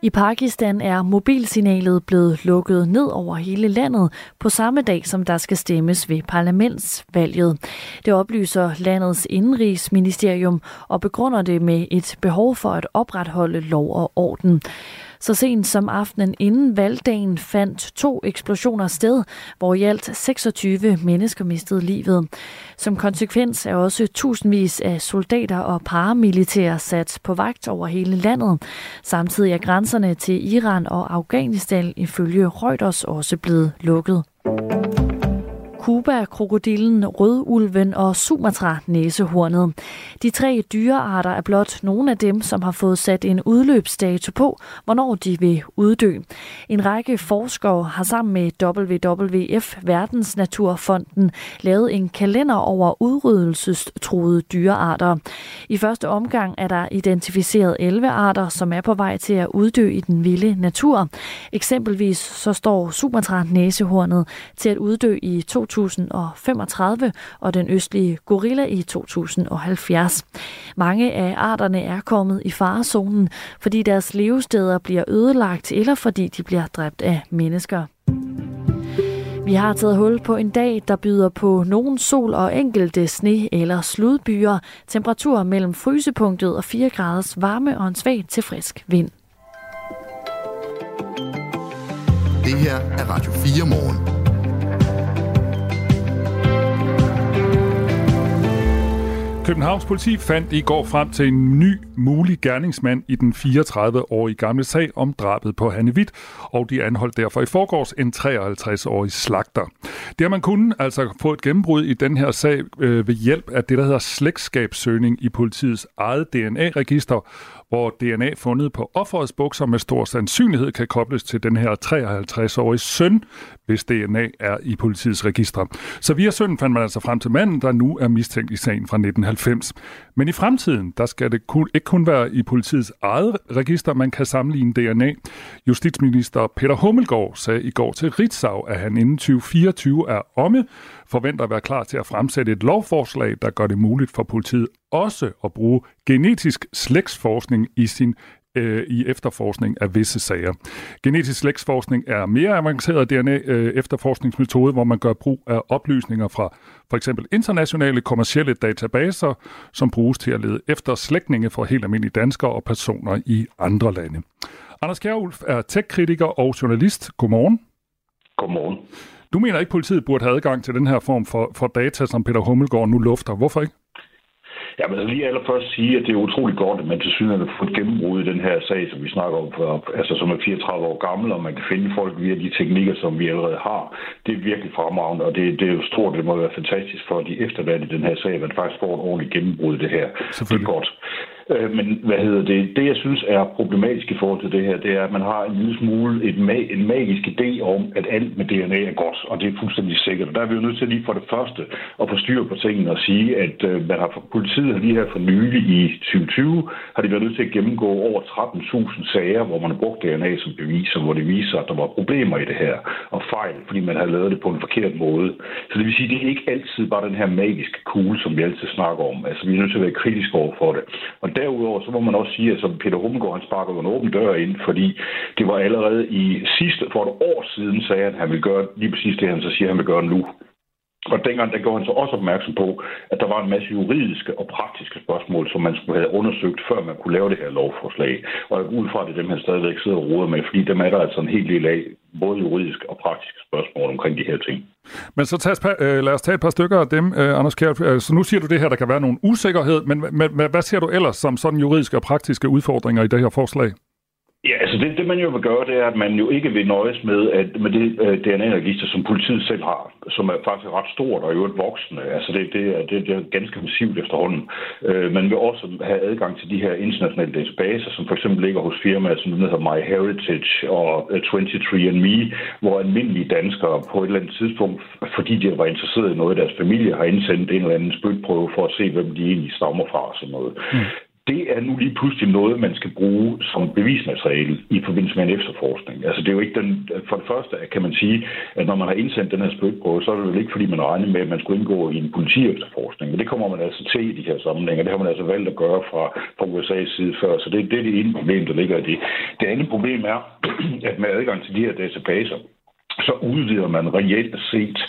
I Pakistan er mobilsignalet blevet lukket ned over hele landet på samme dag, som der skal stemmes ved parlamentsvalget. Det oplyser landets indrigsministerium og begrunder det med et behov for at opretholde lov og orden. Så sent som aftenen inden valgdagen fandt to eksplosioner sted, hvor i alt 26 mennesker mistede livet. Som konsekvens er også tusindvis af soldater og paramilitære sat på vagt over hele landet. Samtidig er grænserne til Iran og Afghanistan ifølge Reuters også blevet lukket. Kuba, krokodillen, rødulven og Sumatra-næsehornet. De tre dyrearter er blot nogle af dem, som har fået sat en udløbsdato på, hvornår de vil uddø. En række forskere har sammen med WWF Verdensnaturfonden lavet en kalender over udryddelsestruede dyrearter. I første omgang er der identificeret 11 arter, som er på vej til at uddø i den vilde natur. Eksempelvis så står Sumatra-næsehornet til at uddø i 2000 2035 og den østlige gorilla i 2070. Mange af arterne er kommet i farezonen, fordi deres levesteder bliver ødelagt eller fordi de bliver dræbt af mennesker. Vi har taget hul på en dag, der byder på nogen sol og enkelte sne- eller sludbyer. Temperatur mellem frysepunktet og 4 graders varme og en svag til frisk vind. Det her er Radio 4 morgen. Københavns politi fandt i går frem til en ny mulig gerningsmand i den 34-årige gamle sag om drabet på Hanne Witt, og de anholdt derfor i forgårs en 53-årig slagter. Det har man kun altså få et gennembrud i den her sag øh, ved hjælp af det, der hedder slægtskabssøgning i politiets eget DNA-register, hvor DNA fundet på offerets bukser med stor sandsynlighed kan kobles til den her 53-årige søn, hvis DNA er i politiets registre. Så via sønnen fandt man altså frem til manden, der nu er mistænkt i sagen fra 1990. Men i fremtiden, der skal det kun, ikke kun være i politiets eget register, man kan sammenligne DNA. Justitsminister Peter Hummelgaard sagde i går til Ritzau, at han inden 2024 er omme, forventer at være klar til at fremsætte et lovforslag, der gør det muligt for politiet også at bruge genetisk slægtsforskning i sin øh, i efterforskning af visse sager. Genetisk slægtsforskning er mere avanceret DNA-efterforskningsmetode, øh, hvor man gør brug af oplysninger fra for eksempel internationale kommercielle databaser, som bruges til at lede efter slægtninge for helt almindelige danskere og personer i andre lande. Anders Kjærulf er tech-kritiker og journalist. Godmorgen. Godmorgen. Du mener ikke, politiet burde have adgang til den her form for, for data, som Peter Hummelgaard nu lufter. Hvorfor ikke? Ja, men lige allerførst sige, at det er utroligt godt, at man til synligheden har fået gennembrud i den her sag, som vi snakker om, for, altså som er 34 år gammel, og man kan finde folk via de teknikker, som vi allerede har. Det er virkelig fremragende, og det, det er jo stort, det må være fantastisk for de efterladte i den her sag, at man faktisk får et ordentligt gennembrud i det her. Det er godt. Øh, men hvad hedder det? Det, jeg synes er problematisk i forhold til det her, det er, at man har en lille smule et ma- en magisk idé om, at alt med DNA er godt, og det er fuldstændig sikkert. Og der er vi jo nødt til lige for det første at få styr på tingene og sige, at øh, man har politiet har lige her for nylig i 2020, har de været nødt til at gennemgå over 13.000 sager, hvor man har brugt DNA som bevis, og hvor det viser, at der var problemer i det her, og fejl, fordi man har lavet det på en forkert måde. Så det vil sige, at det er ikke altid bare den her magiske kugle, som vi altid snakker om. Altså, vi er nødt til at være kritiske over for det. Og derudover, så må man også sige, at som Peter Hummelgaard, han sparker en åben dør ind, fordi det var allerede i sidste, for et år siden, sagde han, at han ville gøre lige præcis det, han så siger, at han vil gøre nu. Og dengang der gjorde han så også opmærksom på, at der var en masse juridiske og praktiske spørgsmål, som man skulle have undersøgt, før man kunne lave det her lovforslag. Og ud fra det, dem han stadigvæk sidder og roder med, fordi dem er der altså en hel del af, både juridiske og praktiske spørgsmål omkring de her ting. Men så tage, øh, lad os tage et par stykker af dem, øh, Anders Kjær. Øh, så nu siger du det her, der kan være nogle usikkerhed, men, men hvad ser du ellers som sådan juridiske og praktiske udfordringer i det her forslag? Ja, altså det, det man jo vil gøre, det er, at man jo ikke vil nøjes med, at med det øh, uh, DNA-register, som politiet selv har, som er faktisk ret stort og jo et voksende. Altså det, det, er, det, det er ganske massivt efterhånden. Uh, man vil også have adgang til de her internationale databaser, som for eksempel ligger hos firmaer, som hedder MyHeritage og øh, uh, 23andMe, hvor almindelige danskere på et eller andet tidspunkt, fordi de var interesseret i noget af deres familie, har indsendt en eller anden spytprøve for at se, hvem de egentlig stammer fra og sådan noget. Mm det er nu lige pludselig noget, man skal bruge som bevismateriale i forbindelse med en efterforskning. Altså det er jo ikke den, for det første kan man sige, at når man har indsendt den her spytprøve, så er det jo ikke, fordi man regner med, at man skulle indgå i en politiefterforskning. Men det kommer man altså til i de her sammenhænge, det har man altså valgt at gøre fra, fra USA's side før. Så det, det er det ene problem, der ligger i det. Det andet problem er, (clears throat) at med adgang til de her databaser, så udvider man reelt set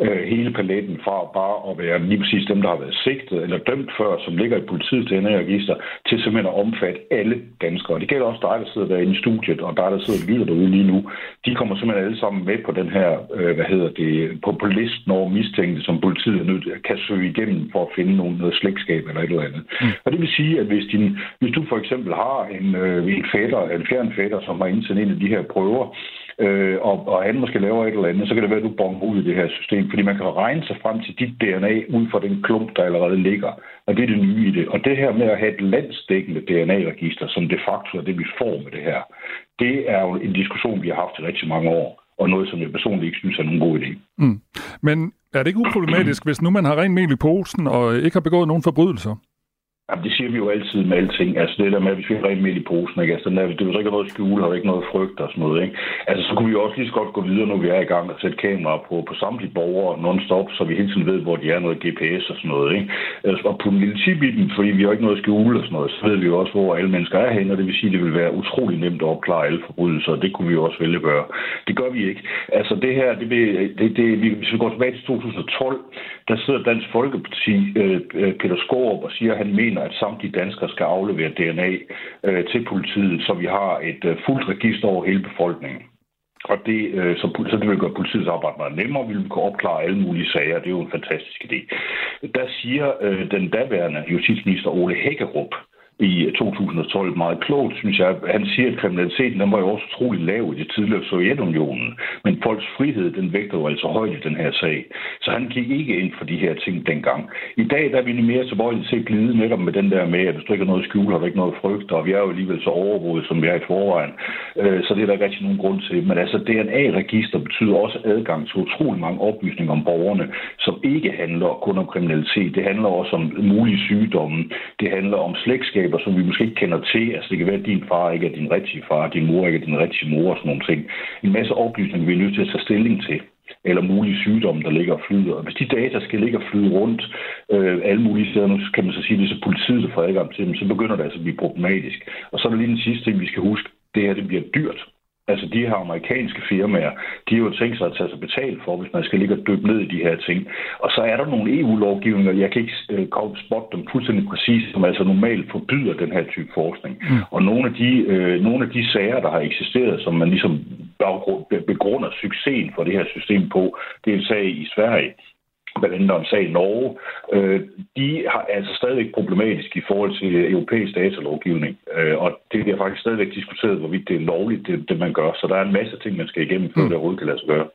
øh, hele paletten fra bare at være lige præcis dem, der har været sigtet eller dømt før, som ligger i politiets DNA-register, til simpelthen at omfatte alle danskere. Det gælder også dig, der sidder derinde i studiet, og dig, der sidder og lytter derude lige nu. De kommer simpelthen alle sammen med på den her, øh, hvad hedder det, på, på listen over mistænkte, som politiet er nødt kan søge igennem for at finde nogen, noget slægtskab eller et eller andet. Mm. Og det vil sige, at hvis, din, hvis du for eksempel har en, øh, en fætter, en fjern fætter, som har indsendt en af de her prøver, øh, og, og han måske laver et eller andet, så kan det være, at du bonger ud i det her system, fordi man kan regne sig frem til dit DNA ud fra den klump, der allerede ligger. Og det er det nye i det. Og det her med at have et landsdækkende DNA-register, som de facto er det, vi får med det her, det er jo en diskussion, vi har haft i rigtig mange år, og noget, som jeg personligt ikke synes er nogen god idé. Mm. Men er det ikke uproblematisk, hvis nu man har rent mel i posen og ikke har begået nogen forbrydelser? Jamen, det siger vi jo altid med alting. Altså det der med, at vi skal rent midt i posen, ikke? Altså, der, det er jo ikke noget skjule, har ikke noget frygt og sådan noget, ikke? Altså, så kunne vi også lige så godt gå videre, når vi er i gang og sætte kameraer på, på samtlige borgere non-stop, så vi hele tiden ved, hvor de er, noget GPS og sådan noget, ikke? Altså, og putte en lille chip i den, fordi vi har ikke noget skjule og sådan noget, så ved vi jo også, hvor alle mennesker er henne, og det vil sige, at det vil være utrolig nemt at opklare alle forbrydelser, og det kunne vi jo også vælge at gøre. Det gør vi ikke. Altså, det her, det, det, det, det, hvis vi går tilbage til 2012, der sidder Dansk Folkeparti, øh, øh Peter Skorup, og siger, at han mener, at samtlige danskere skal aflevere DNA øh, til politiet, så vi har et øh, fuldt register over hele befolkningen. Og det, øh, så, så det vil gøre politiets arbejde meget nemmere. Vi vil kunne opklare alle mulige sager. Det er jo en fantastisk idé. Der siger øh, den daværende justitsminister Ole Hækkerup, i 2012 meget klogt, synes jeg. Han siger, at kriminaliteten den var jo også utrolig lav i det tidligere Sovjetunionen, men folks frihed, den vægter jo altså højt i den her sag. Så han gik ikke ind for de her ting dengang. I dag der er vi mere tilbøjelige til at glide netop med den der med, at hvis du ikke har noget skjul, har du ikke noget frygt, og vi er jo alligevel så overvåget, som vi er i forvejen. Øh, så det er der ikke rigtig nogen grund til. Men altså, DNA-register betyder også adgang til utrolig mange oplysninger om borgerne, som ikke handler kun om kriminalitet. Det handler også om mulige sygdomme. Det handler om slægtskaber, som vi måske ikke kender til. Altså, det kan være, at din far ikke er din rigtige far, din mor ikke er din rigtige mor og sådan nogle ting. En masse oplysninger, vi er nødt til at tage stilling til eller mulige sygdomme, der ligger og flyder. Og hvis de data skal ligge og flyde rundt øh, alle mulige steder, nu kan man så sige, at det er så politiet, der får adgang til dem, så begynder det altså at blive problematisk. Og så er der lige den sidste ting, vi skal huske. Det her, det bliver dyrt. Altså de her amerikanske firmaer, de har jo tænkt sig at tage sig betalt for, hvis man skal ligge og dykke ned i de her ting. Og så er der nogle EU-lovgivninger, jeg kan ikke øh, spotte dem fuldstændig præcis, som altså normalt forbyder den her type forskning. Mm. Og nogle af, de, øh, nogle af de sager, der har eksisteret, som man ligesom begrunder succesen for det her system på, det er en sag i Sverige, blandt andet om sag Norge, øh, de har altså stadigvæk problematisk i forhold til europæisk datalovgivning. Øh, og det bliver faktisk stadigvæk diskuteret, hvorvidt det er lovligt, det, det man gør. Så der er en masse ting, man skal igennem, før mm. det overhovedet kan lade sig gøre.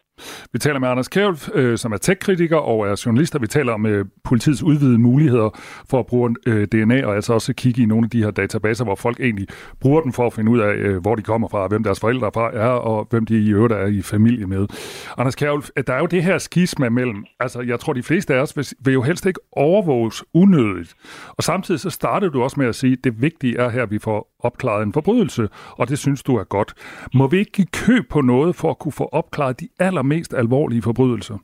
Vi taler med Anders Kjærulf, øh, som er tech-kritiker og er journalist, vi taler om øh, politiets udvidede muligheder for at bruge øh, DNA, og altså også kigge i nogle af de her databaser, hvor folk egentlig bruger den for at finde ud af, øh, hvor de kommer fra, hvem deres forældre fra er, og hvem de i øvrigt er i familie med. Anders Kjærulf, øh, der er jo det her skisma mellem, altså jeg tror de fleste af os vil, vil jo helst ikke overvåges unødigt, og samtidig så startede du også med at sige, at det vigtige er her, at vi får opklaret en forbrydelse, og det synes du er godt. Må vi ikke give køb på noget for at kunne få opklaret de allermest alvorlige forbrydelser?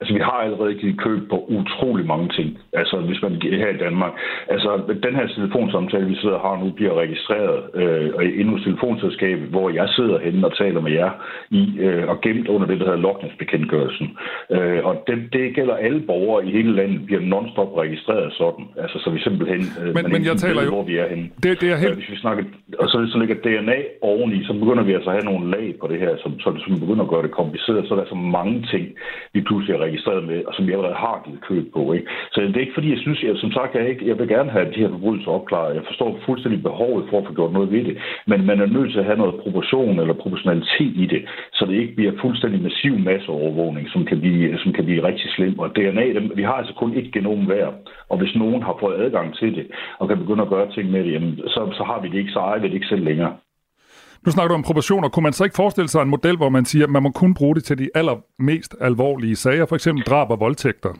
Altså, vi har allerede givet køb på utrolig mange ting. Altså, hvis man her i Danmark. Altså, den her telefonsamtale, vi sidder og har nu, bliver registreret øh, endnu et telefonselskab, hvor jeg sidder henne og taler med jer i, øh, og gemt under det, der hedder logningsbekendtgørelsen. Øh, og det, det gælder alle borgere i hele landet, bliver non-stop registreret sådan. Altså, så vi simpelthen... Øh, men, men jeg taler ved, jo... Hvor vi er henne. Det, det er helt... Øh, hvis vi snakker, og så, så ligger DNA oveni, så begynder vi altså at have nogle lag på det her, som, så, som begynder at gøre det kompliceret. Så er der så mange ting, vi pludselig registreret med, og som jeg allerede har givet køb på. Ikke? Så det er ikke fordi, jeg synes, jeg, som sagt, jeg, ikke, jeg vil gerne have de her forbrydelser opklaret. Jeg forstår fuldstændig behovet for at få gjort noget ved det, men man er nødt til at have noget proportion eller proportionalitet i det, så det ikke bliver fuldstændig massiv masseovervågning, som kan blive, som kan blive rigtig slem. Og DNA, vi har altså kun et genom hver, og hvis nogen har fået adgang til det, og kan begynde at gøre ting med det, jamen, så, så har vi det ikke, så ejer vi det ikke selv længere. Nu snakker du om proportioner. Kunne man så ikke forestille sig en model, hvor man siger, at man må kun bruge det til de allermest alvorlige sager, for eksempel drab og voldtægter?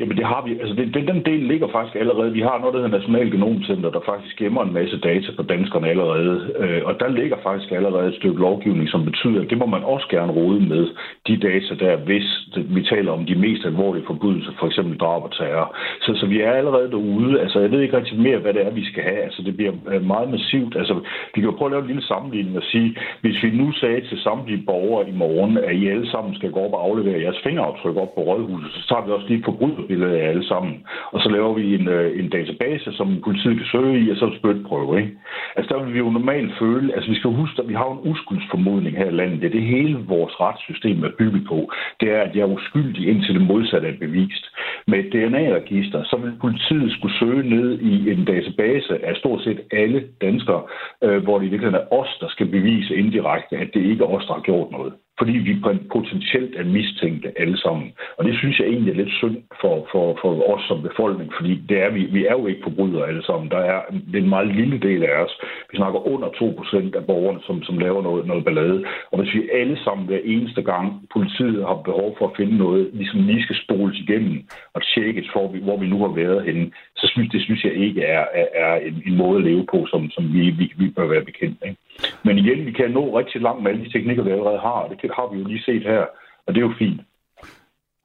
Jamen det har vi. Altså det, det, den del ligger faktisk allerede. Vi har noget, der hedder National Genomcenter, der faktisk gemmer en masse data på danskerne allerede. Øh, og der ligger faktisk allerede et stykke lovgivning, som betyder, at det må man også gerne rode med, de data der, hvis vi taler om de mest alvorlige forbrydelser, for eksempel drab og terror. Så, så vi er allerede derude. Altså jeg ved ikke rigtig mere, hvad det er, vi skal have. Altså det bliver øh, meget massivt. Altså vi kan jo prøve at lave en lille sammenligning og sige, hvis vi nu sagde til samtlige borgere i morgen, at I alle sammen skal gå op og aflevere jeres fingeraftryk op på rådhuset, så tager vi også lige forbrydet billede af alle sammen. Og så laver vi en, øh, en database, som politiet kan søge i, og så spytprøve. Ikke? Altså der vil vi jo normalt føle, altså vi skal huske, at vi har en uskyldsformodning her i landet. Det er det hele vores retssystem er bygget på. Det er, at jeg er uskyldig indtil det modsatte er bevist. Med et DNA-register, så vil politiet skulle søge ned i en database af stort set alle danskere, øh, hvor det i virkeligheden er os, der skal bevise indirekte, at det ikke er os, der har gjort noget fordi vi potentielt er mistænkte alle sammen. Og det synes jeg egentlig er lidt synd for, for, for os som befolkning, fordi det er, vi, vi er jo ikke forbrydere alle sammen. Der er, det er en meget lille del af os. Vi snakker under 2% af borgerne, som, som laver noget, noget ballade. Og hvis vi alle sammen hver eneste gang politiet har behov for at finde noget, ligesom lige skal spoles igennem og tjekkes, for, hvor vi nu har været henne, så synes, det synes jeg ikke er, er, er en, en måde at leve på, som, som vi, vi, vi bør være bekendt. Ikke? Men igen, vi kan nå rigtig langt med alle de teknikker, vi allerede har. Det har vi jo lige set her, og det er jo fint.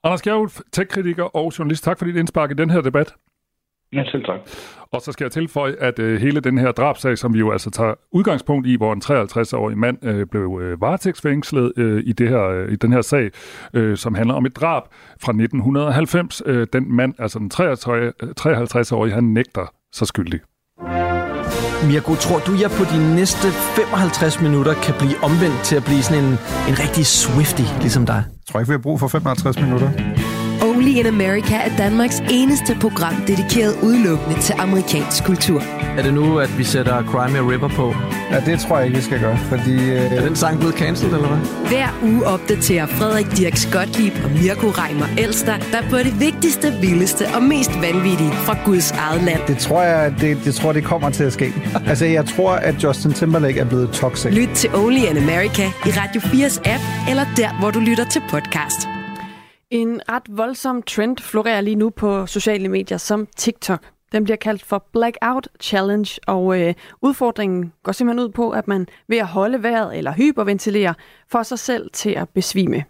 Anders Kjærhulf, tech-kritiker og journalist. Tak for dit indspark i den her debat. Ja, selv tak. Og så skal jeg tilføje, at øh, hele den her drabsag, som vi jo altså tager udgangspunkt i, hvor en 53-årig mand øh, blev øh, varetægtsfængslet øh, i, det her, øh, i den her sag, øh, som handler om et drab fra 1990. Øh, den mand, altså den 53-årige, han nægter sig skyldig. Mirko, tror du, jeg på de næste 55 minutter kan blive omvendt til at blive sådan en, en rigtig swifty, ligesom dig? Jeg tror ikke, vi har brug for 55 minutter. Only in America er Danmarks eneste program dedikeret udelukkende til amerikansk kultur. Er det nu, at vi sætter Crime River på? Ja, det tror jeg ikke, vi skal gøre, fordi... Øh... Er den sang blevet cancelled, eller hvad? Hver uge opdaterer Frederik Dirk Skotlib og Mirko Reimer Elster, der på det vigtigste, vildeste og mest vanvittige fra Guds eget land. Det tror jeg, det, det tror, det kommer til at ske. (laughs) altså, jeg tror, at Justin Timberlake er blevet toxic. Lyt til Only in America i Radio 4's app, eller der, hvor du lytter til podcast. En ret voldsom trend florerer lige nu på sociale medier som TikTok. Den bliver kaldt for Blackout Challenge, og øh, udfordringen går simpelthen ud på, at man ved at holde vejret eller hyperventilere får sig selv til at besvime.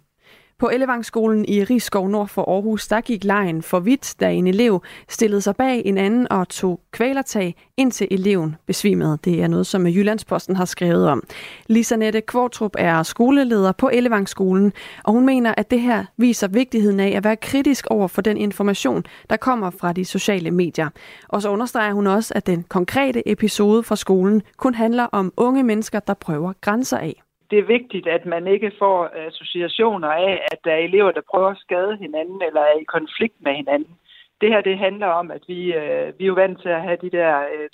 På Ellevangsskolen i Rigskov nord for Aarhus, der gik lejen for vidt, da en elev stillede sig bag en anden og tog kvælertag, indtil eleven besvimede. Det er noget, som Jyllandsposten har skrevet om. Lisa Nette Kvartrup er skoleleder på Ellevangsskolen, og hun mener, at det her viser vigtigheden af at være kritisk over for den information, der kommer fra de sociale medier. Og så understreger hun også, at den konkrete episode fra skolen kun handler om unge mennesker, der prøver grænser af det er vigtigt, at man ikke får associationer af, at der er elever, der prøver at skade hinanden eller er i konflikt med hinanden. Det her det handler om, at vi, øh, vi er jo vant til at have de der øh,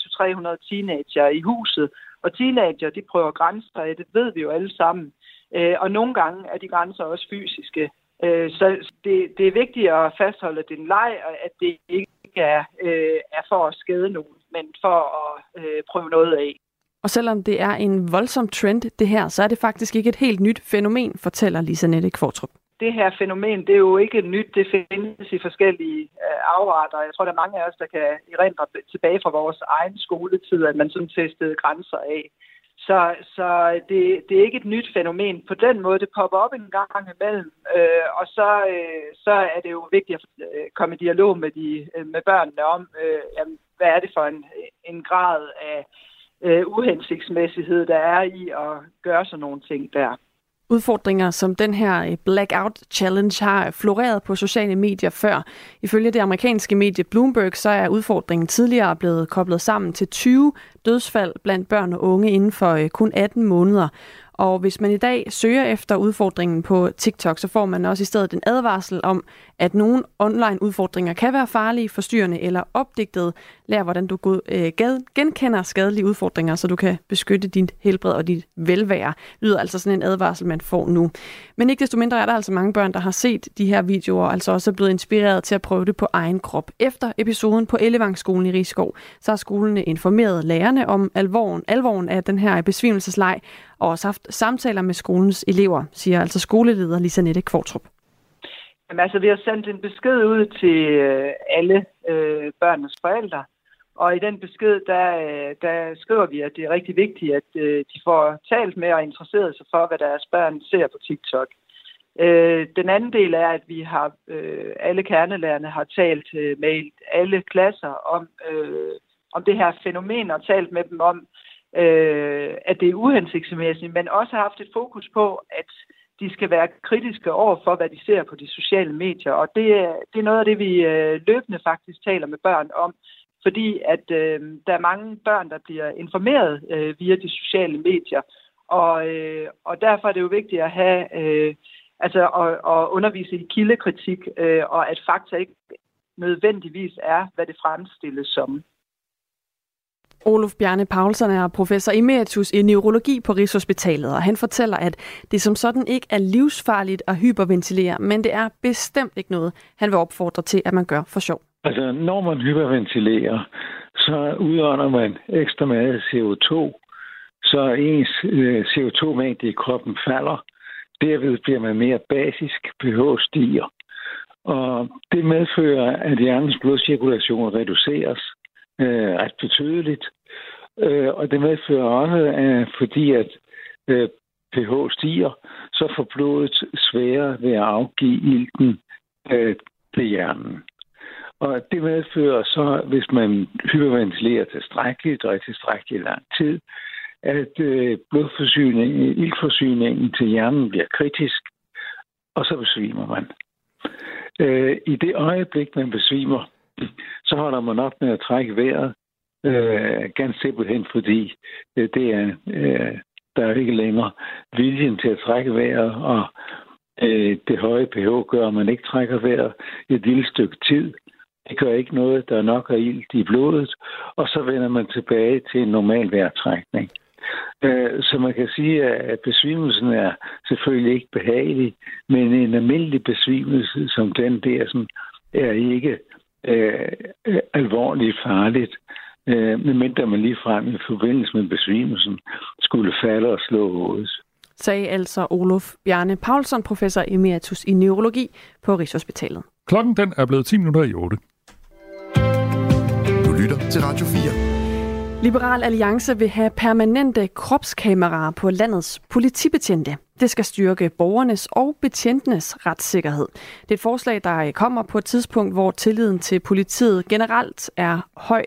200-300 teenager i huset, og teenager de prøver grænser, det ved vi jo alle sammen. Øh, og nogle gange er de grænser også fysiske. Øh, så det, det er vigtigt at fastholde din leg, og at det ikke er, øh, er for at skade nogen, men for at øh, prøve noget af. Og selvom det er en voldsom trend, det her, så er det faktisk ikke et helt nyt fænomen, fortæller Lisa Nette Kvartrup. Det her fænomen, det er jo ikke nyt. Det findes i forskellige øh, afarter. Jeg tror, der er mange af os, der kan erindre tilbage fra vores egen skoletid, at man sådan testede grænser af. Så, så det, det er ikke et nyt fænomen. På den måde, det popper op en gang imellem. Øh, og så, øh, så er det jo vigtigt at øh, komme i dialog med, de, øh, med børnene om, øh, jamen, hvad er det for en, en grad af øh, uhensigtsmæssighed, der er i at gøre sådan nogle ting der. Udfordringer som den her øh, Blackout Challenge har floreret på sociale medier før. Ifølge det amerikanske medie Bloomberg, så er udfordringen tidligere blevet koblet sammen til 20 dødsfald blandt børn og unge inden for øh, kun 18 måneder. Og hvis man i dag søger efter udfordringen på TikTok, så får man også i stedet en advarsel om, at nogle online udfordringer kan være farlige, forstyrrende eller opdigtede. Lær, hvordan du øh, genkender skadelige udfordringer, så du kan beskytte dit helbred og dit velvære. Det lyder altså sådan en advarsel, man får nu. Men ikke desto mindre er der altså mange børn, der har set de her videoer, og altså også er blevet inspireret til at prøve det på egen krop. Efter episoden på Ellevangsskolen i Rigskov, så har skolene informeret lærerne om alvoren, alvoren af den her besvimelsesleg, og også haft samtaler med skolens elever, siger altså skoleleder Lisanette Kvartrup. Jamen, altså, vi har sendt en besked ud til øh, alle øh, børnenes forældre, og i den besked, der, øh, der skriver vi, at det er rigtig vigtigt, at øh, de får talt med og interesseret sig for, hvad deres børn ser på TikTok. Øh, den anden del er, at vi har øh, alle kernelærerne har talt øh, med alle klasser om, øh, om det her fænomen og talt med dem om, øh, at det er uhensigtsmæssigt, men også har haft et fokus på, at de skal være kritiske over for, hvad de ser på de sociale medier. Og det, det er noget af det, vi øh, løbende faktisk taler med børn om, fordi at øh, der er mange børn, der bliver informeret øh, via de sociale medier. Og, øh, og derfor er det jo vigtigt at have, øh, altså at, at undervise i kildekritik, øh, og at fakta ikke nødvendigvis er, hvad det fremstilles som. Olof Bjarne Paulsen er professor emeritus i neurologi på Rigshospitalet, og han fortæller, at det som sådan ikke er livsfarligt at hyperventilere, men det er bestemt ikke noget, han vil opfordre til, at man gør for sjov. Altså, når man hyperventilerer, så udånder man ekstra meget CO2, så ens øh, CO2-mængde i kroppen falder. Derved bliver man mere basisk, pH stiger. Og det medfører, at hjernens blodcirkulation reduceres øh, ret betydeligt. Øh, og det medfører også, at fordi at øh, pH stiger, så får blodet sværere ved at afgive ilten øh, til hjernen. Og det medfører så, hvis man hyperventilerer tilstrækkeligt og i tilstrækkeligt lang tid, at øh, blodforsyningen, iltforsyningen til hjernen bliver kritisk, og så besvimer man. Øh, I det øjeblik, man besvimer, så holder man op med at trække vejret, øh, ganske simpelthen fordi øh, det er, øh, der er ikke længere viljen til at trække vejret, og øh, det høje pH gør, at man ikke trækker vejret et lille stykke tid, Det gør ikke noget, der er nok af ilt i blodet, og så vender man tilbage til en normal vejrtrækning. Øh, så man kan sige, at besvimelsen er selvfølgelig ikke behagelig, men en almindelig besvimelse som den der, sådan, er ikke øh, alvorligt farligt, øh, medmindre man lige frem i forbindelse med besvimelsen skulle falde og slå hovedet. Sagde altså Olof Bjarne Paulsen, professor emeritus i neurologi på Rigshospitalet. Klokken den er blevet 10 minutter i 8. Du lytter til Radio 4. Liberal Alliance vil have permanente kropskameraer på landets politibetjente. Det skal styrke borgernes og betjentenes retssikkerhed. Det er et forslag, der kommer på et tidspunkt, hvor tilliden til politiet generelt er høj.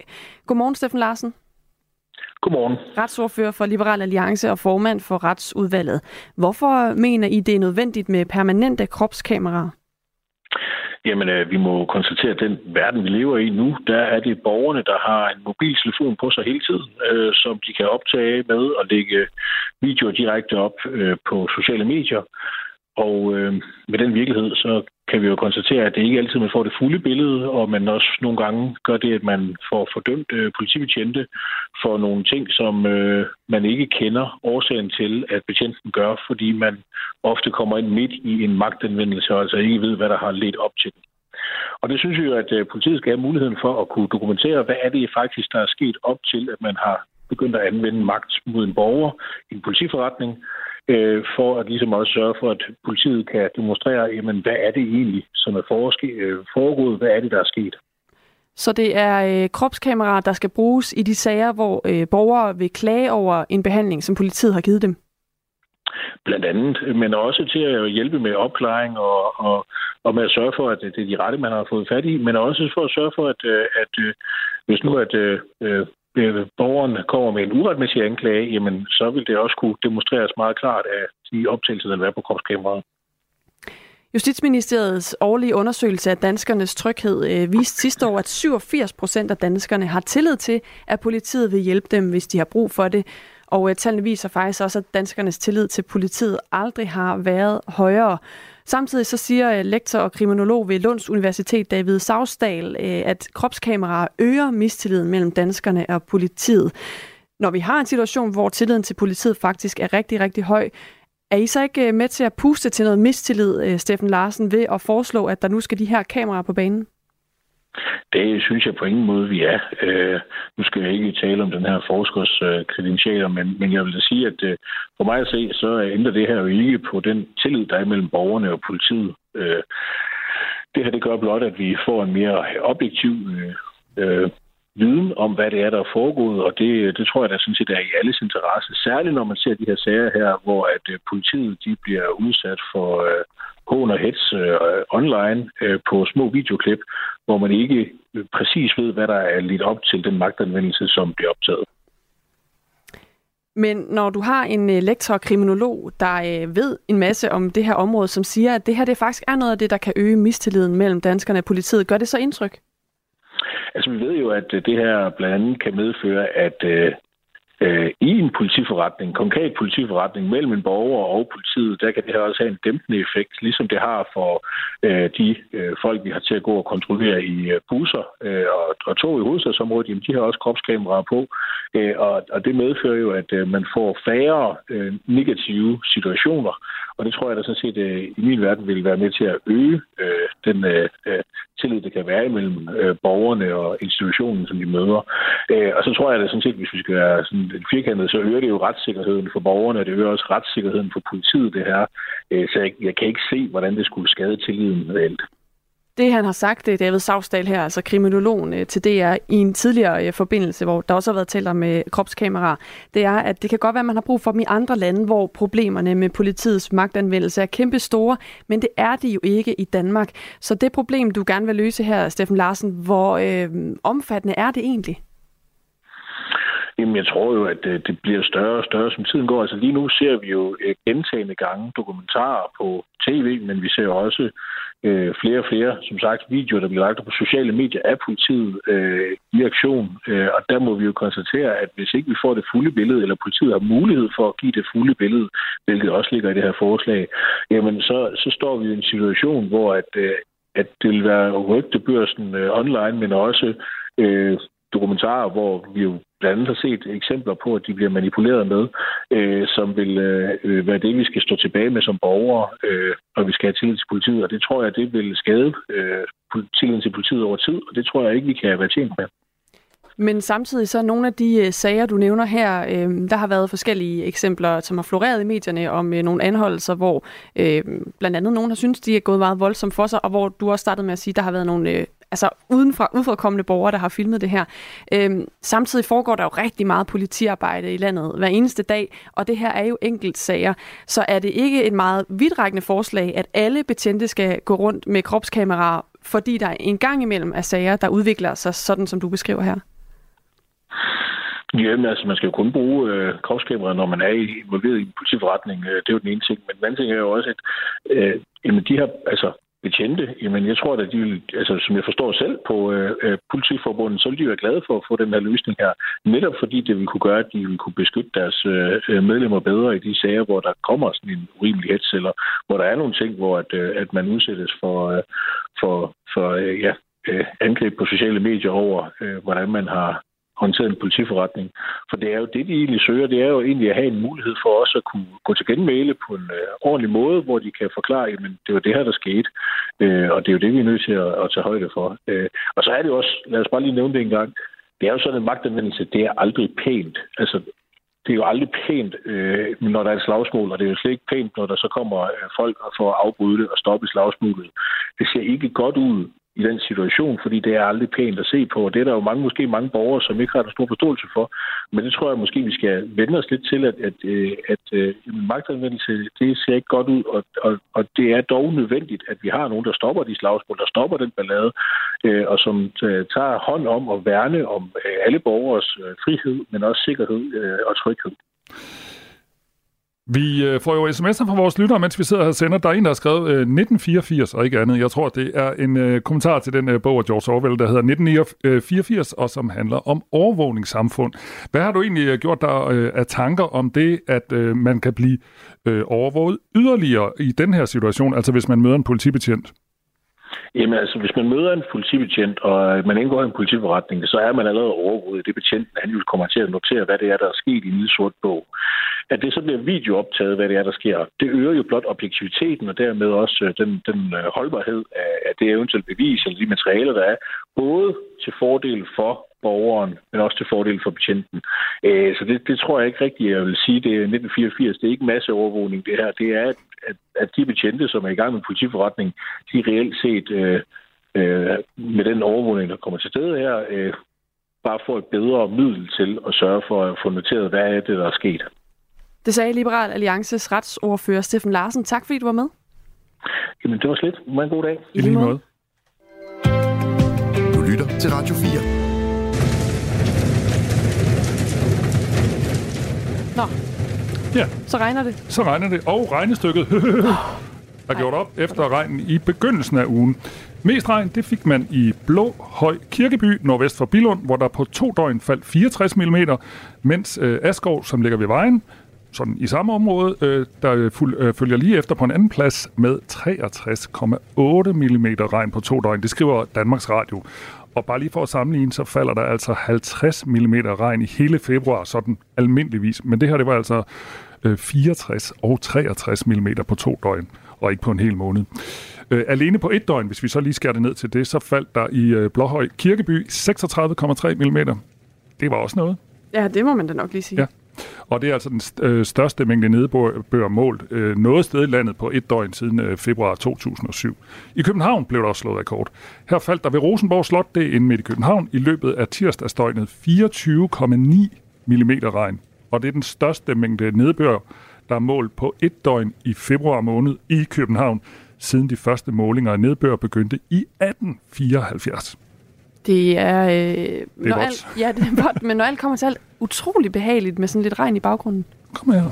Godmorgen, Steffen Larsen. Godmorgen. Retsordfører for Liberal Alliance og formand for Retsudvalget. Hvorfor mener I, det er nødvendigt med permanente kropskameraer? Jamen, øh, vi må konstatere, at den verden, vi lever i nu, der er det borgerne, der har en mobiltelefon på sig hele tiden, øh, som de kan optage med og lægge videoer direkte op øh, på sociale medier. Og øh, med den virkelighed, så kan vi jo konstatere, at det ikke altid man får det fulde billede, og man også nogle gange gør det, at man får fordømt øh, politibetjente for nogle ting, som øh, man ikke kender årsagen til, at betjenten gør, fordi man ofte kommer ind midt i en magtanvendelse, og altså ikke ved, hvad der har ledt op til den. Og det synes jeg jo, at øh, politiet skal have muligheden for at kunne dokumentere, hvad er det faktisk, der er sket op til, at man har begyndt at anvende magt mod en borger i en politiforretning, øh, for at ligesom også sørge for, at politiet kan demonstrere, jamen, hvad er det egentlig, som er øh, foregået, hvad er det, der er sket. Så det er øh, kropskameraer, der skal bruges i de sager, hvor øh, borgere vil klage over en behandling, som politiet har givet dem? Blandt andet, men også til at hjælpe med opklaring og, og, og med at sørge for, at det er de rette, man har fået fat i, men også for at sørge for, at, øh, at, at øh, hvis nu at øh, Øh, Øh, borgeren kommer med en uretmæssig anklage, jamen så vil det også kunne demonstreres meget klart af de optagelser, der er på kropskameraet. Justitsministeriets årlige undersøgelse af danskernes tryghed øh, viste sidste år, at 87 procent af danskerne har tillid til, at politiet vil hjælpe dem, hvis de har brug for det. Og øh, tallene viser faktisk også, at danskernes tillid til politiet aldrig har været højere. Samtidig så siger øh, lektor og kriminolog ved Lunds Universitet, David Savsdal, øh, at kropskameraer øger mistilliden mellem danskerne og politiet. Når vi har en situation, hvor tilliden til politiet faktisk er rigtig, rigtig høj, er I så ikke øh, med til at puste til noget mistillid, Steffen Larsen, ved at foreslå, at der nu skal de her kameraer på banen? Det synes jeg på ingen måde, vi er. Øh, nu skal jeg ikke tale om den her forskers øh, kredentialer, men, men jeg vil da sige, at øh, for mig at se, så ændrer det her jo ikke på den tillid, der er mellem borgerne og politiet. Øh, det her det gør blot, at vi får en mere objektiv øh, øh, viden om, hvad det er, der er foregået, og det, det tror jeg da sådan set er i alles interesse. Særligt når man ser de her sager her, hvor at øh, politiet de bliver udsat for øh, hån og hets øh, online øh, på små videoklip, hvor man ikke øh, præcis ved, hvad der er lidt op til den magtanvendelse, som bliver optaget. Men når du har en øh, lektor kriminolog, der øh, ved en masse om det her område, som siger, at det her det faktisk er noget af det, der kan øge mistilliden mellem danskerne og politiet, gør det så indtryk? Altså, vi ved jo, at øh, det her blandt andet kan medføre, at øh, øh, i en politiforretning, konkret politiforretning mellem en borger og politiet, der kan det her også have en dæmpende effekt, ligesom det har for øh, de øh, folk, vi har til at gå og kontrollere i øh, busser øh, og, og tog i hovedstadsområdet, jamen de har også kropskameraer på, øh, og, og det medfører jo, at øh, man får færre øh, negative situationer, og det tror jeg da sådan set øh, i min verden vil være med til at øge øh, den øh, øh tillid, der kan være imellem øh, borgerne og institutionen, som de møder. Øh, og så tror jeg det sådan set, hvis vi skal være sådan firkantet, så øger det jo retssikkerheden for borgerne, og det øger også retssikkerheden for politiet, det her. Øh, så jeg, jeg kan ikke se, hvordan det skulle skade tilliden reelt. Det han har sagt, det er David Savsdal her, altså kriminologen øh, til DR, i en tidligere øh, forbindelse, hvor der også har været talt om kropskameraer, det er, at det kan godt være, at man har brug for dem i andre lande, hvor problemerne med politiets magtanvendelse er kæmpe store, men det er de jo ikke i Danmark. Så det problem, du gerne vil løse her, Steffen Larsen, hvor øh, omfattende er det egentlig? Jamen, jeg tror jo, at øh, det bliver større og større, som tiden går. Altså lige nu ser vi jo øh, gentagende gange dokumentarer på tv, men vi ser også øh, flere og flere, som sagt, videoer, der bliver lagt på sociale medier af politiet øh, i aktion. Øh, og der må vi jo konstatere, at hvis ikke vi får det fulde billede, eller politiet har mulighed for at give det fulde billede, hvilket også ligger i det her forslag, jamen så, så står vi i en situation, hvor at øh, at det vil være rygtebørsen øh, online, men også øh, dokumentarer, hvor vi jo blandt andet har set eksempler på, at de bliver manipuleret med, øh, som vil øh, være det, vi skal stå tilbage med som borgere, øh, og vi skal have tillid til politiet. Og det tror jeg, det vil skade øh, tilliden til politiet over tid, og det tror jeg ikke, vi kan være tjent med. Men samtidig så nogle af de øh, sager, du nævner her, øh, der har været forskellige eksempler, som har floreret i medierne om øh, nogle anholdelser, hvor øh, blandt andet nogen har syntes, de er gået meget voldsomt for sig, og hvor du også startede med at sige, der har været nogle øh, altså udenfra, udfrakommende borgere, der har filmet det her. Øhm, samtidig foregår der jo rigtig meget politiarbejde i landet hver eneste dag, og det her er jo enkelt sager. Så er det ikke et meget vidtrækkende forslag, at alle betjente skal gå rundt med kropskameraer, fordi der en gang imellem er sager, der udvikler sig sådan, som du beskriver her? Jamen, altså, man skal jo kun bruge øh, kropskamera, når man er involveret i en politiforretning. Øh, det er jo den ene ting. Men den anden ting er jo også, at øh, jamen, de her, altså, betjente, jamen jeg tror at de vil, altså som jeg forstår selv på øh, øh, politiforbundet, så vil de være glade for at få den her løsning her, netop fordi det vil kunne gøre, at de vil kunne beskytte deres øh, øh medlemmer bedre i de sager, hvor der kommer sådan en urimelig hets, eller hvor der er nogle ting, hvor at, øh, at man udsættes for, øh, for, for øh, ja, øh, angreb på sociale medier over, øh, hvordan man har håndteret en politiforretning. For det er jo det, de egentlig søger. Det er jo egentlig at have en mulighed for os at kunne gå til genmæle på en øh, ordentlig måde, hvor de kan forklare, at det var det her, der skete. Øh, og det er jo det, vi er nødt til at, at tage højde for. Øh, og så er det jo også, lad os bare lige nævne det en gang, det er jo sådan en magtanvendelse, det er aldrig pænt. Altså, det er jo aldrig pænt, øh, når der er et slagsmål, og det er jo slet ikke pænt, når der så kommer øh, folk og får afbryde det og stoppe slagsmålet. Det ser ikke godt ud, i den situation, fordi det er aldrig pænt at se på. Og det er der jo mange, måske mange borgere, som ikke har en stor forståelse for. Men det tror jeg måske, vi skal vende os lidt til, at, at, øh, at, at magtanvendelse, det ser ikke godt ud, og, og, og det er dog nødvendigt, at vi har nogen, der stopper de slagsmål, der stopper den ballade, øh, og som øh, tager hånd om at værne om alle borgers frihed, men også sikkerhed og tryghed. Vi øh, får jo sms'er fra vores lyttere, mens vi sidder her og sender. Der er en, der har skrevet øh, 1984 og ikke andet. Jeg tror, det er en øh, kommentar til den øh, bog af George Orwell, der hedder 1984, og som handler om overvågningssamfund. Hvad har du egentlig øh, gjort der øh, af tanker om det, at øh, man kan blive øh, overvåget yderligere i den her situation, altså hvis man møder en politibetjent? Jamen altså, hvis man møder en politibetjent, og øh, man indgår i en politiforretning, så er man allerede overvåget. Det betjenten, han jo kommer til at notere, hvad det er, der er sket i en lille sort bog. At det så bliver videooptaget, hvad det er, der sker, det øger jo blot objektiviteten, og dermed også øh, den, den øh, holdbarhed af det eventuelle bevis, eller de materialer, der er, både til fordel for borgeren, men også til fordel for betjenten. Øh, så det, det tror jeg ikke rigtigt, jeg vil sige. Det er 1984. Det er ikke masse overvågning, det her. Det er, at, at de betjente, som er i gang med politiforretning, de reelt set øh, øh, med den overvågning, der kommer til stede her, øh, bare får et bedre middel til at sørge for at få noteret, hvad er det, der er sket. Det sagde Liberal Alliances retsordfører Steffen Larsen. Tak fordi du var med. Jamen, det var slet. Må en god dag. I lige måde. Du lytter til Radio 4. Nå, Ja, så regner det. så regner det. Og regnestykket (laughs) er gjort op efter regnen i begyndelsen af ugen. Mest regn det fik man i Blå Høj Kirkeby, nordvest for Bilund, hvor der på to døgn faldt 64 mm, mens øh, Askov, som ligger ved vejen, sådan i samme område, øh, der fuld, øh, følger lige efter på en anden plads med 63,8 mm regn på to døgn. Det skriver Danmarks Radio. Og bare lige for at sammenligne, så falder der altså 50 mm regn i hele februar, sådan almindeligvis. Men det her, det var altså øh, 64 og 63 mm på to døgn, og ikke på en hel måned. Øh, alene på et døgn, hvis vi så lige skærer det ned til det, så faldt der i øh, Blåhøj Kirkeby 36,3 mm. Det var også noget. Ja, det må man da nok lige sige. Ja. Og det er altså den øh, største mængde nedbør målt øh, noget sted i landet på et døgn siden øh, februar 2007. I København blev der også slået rekord. Her faldt der ved Rosenborg Slot, det er inde midt i København, i løbet af tirsdagsdøgnet 24,9 mm regn. Og det er den største mængde nedbør, der er målt på et døgn i februar måned i København, siden de første målinger af nedbør begyndte i 1874. Det er... Øh, det er når godt. alt, ja, det er godt, men når alt kommer til alt, utrolig behageligt med sådan lidt regn i baggrunden. Kom her.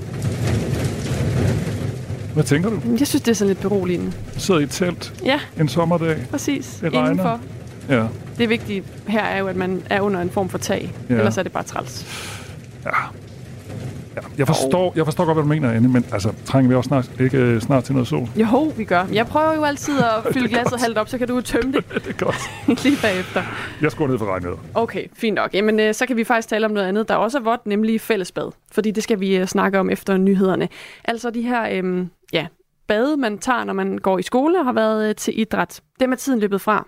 Hvad tænker du? Jeg synes, det er sådan lidt beroligende. Sidder i et telt Ja, en sommerdag. præcis. Det regner. Indenfor. Ja. Det vigtige her er jo, at man er under en form for tag. Ja. Ellers er det bare træls. ja. Ja, jeg, forstår, jeg forstår godt, hvad du mener, Anne, men altså, trænger vi også snart, ikke øh, snart til noget sol? Jo, vi gør. Jeg prøver jo altid at (laughs) fylde glasset halvt op, så kan du tømme det. (laughs) det er godt. (laughs) Lige bagefter. Jeg skruer ned for regnvejret. Okay, fint nok. Jamen, øh, så kan vi faktisk tale om noget andet, der også er vådt, nemlig fællesbad. Fordi det skal vi øh, snakke om efter nyhederne. Altså de her, øh, ja, bade, man tager, når man går i skole og har været øh, til idræt. Dem er tiden løbet fra.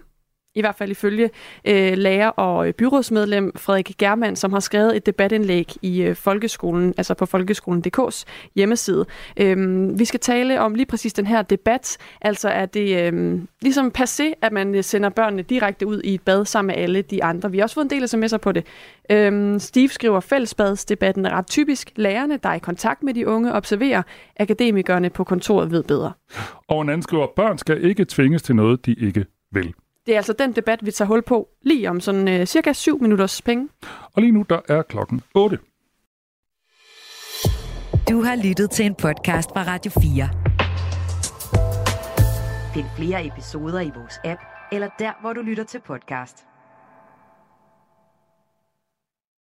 I hvert fald ifølge øh, lærer og øh, byrådsmedlem Frederik Germand, som har skrevet et debatindlæg i øh, folkeskolen, altså på folkeskolen.dk's hjemmeside. Øhm, vi skal tale om lige præcis den her debat. Altså er det øh, ligesom passé, at man øh, sender børnene direkte ud i et bad sammen med alle de andre. Vi har også fået en del sms'er på det. Øhm, Steve skriver, fællesbadsdebatten er ret typisk. Lærerne, der er i kontakt med de unge, observerer. Akademikerne på kontoret ved bedre. Og en anden skriver, børn skal ikke tvinges til noget, de ikke vil. Det er altså den debat, vi tager hul på lige om sådan øh, cirka 7 minutters penge. Og lige nu, der er klokken 8. Du har lyttet til en podcast fra Radio 4. Find flere episoder i vores app, eller der, hvor du lytter til podcast.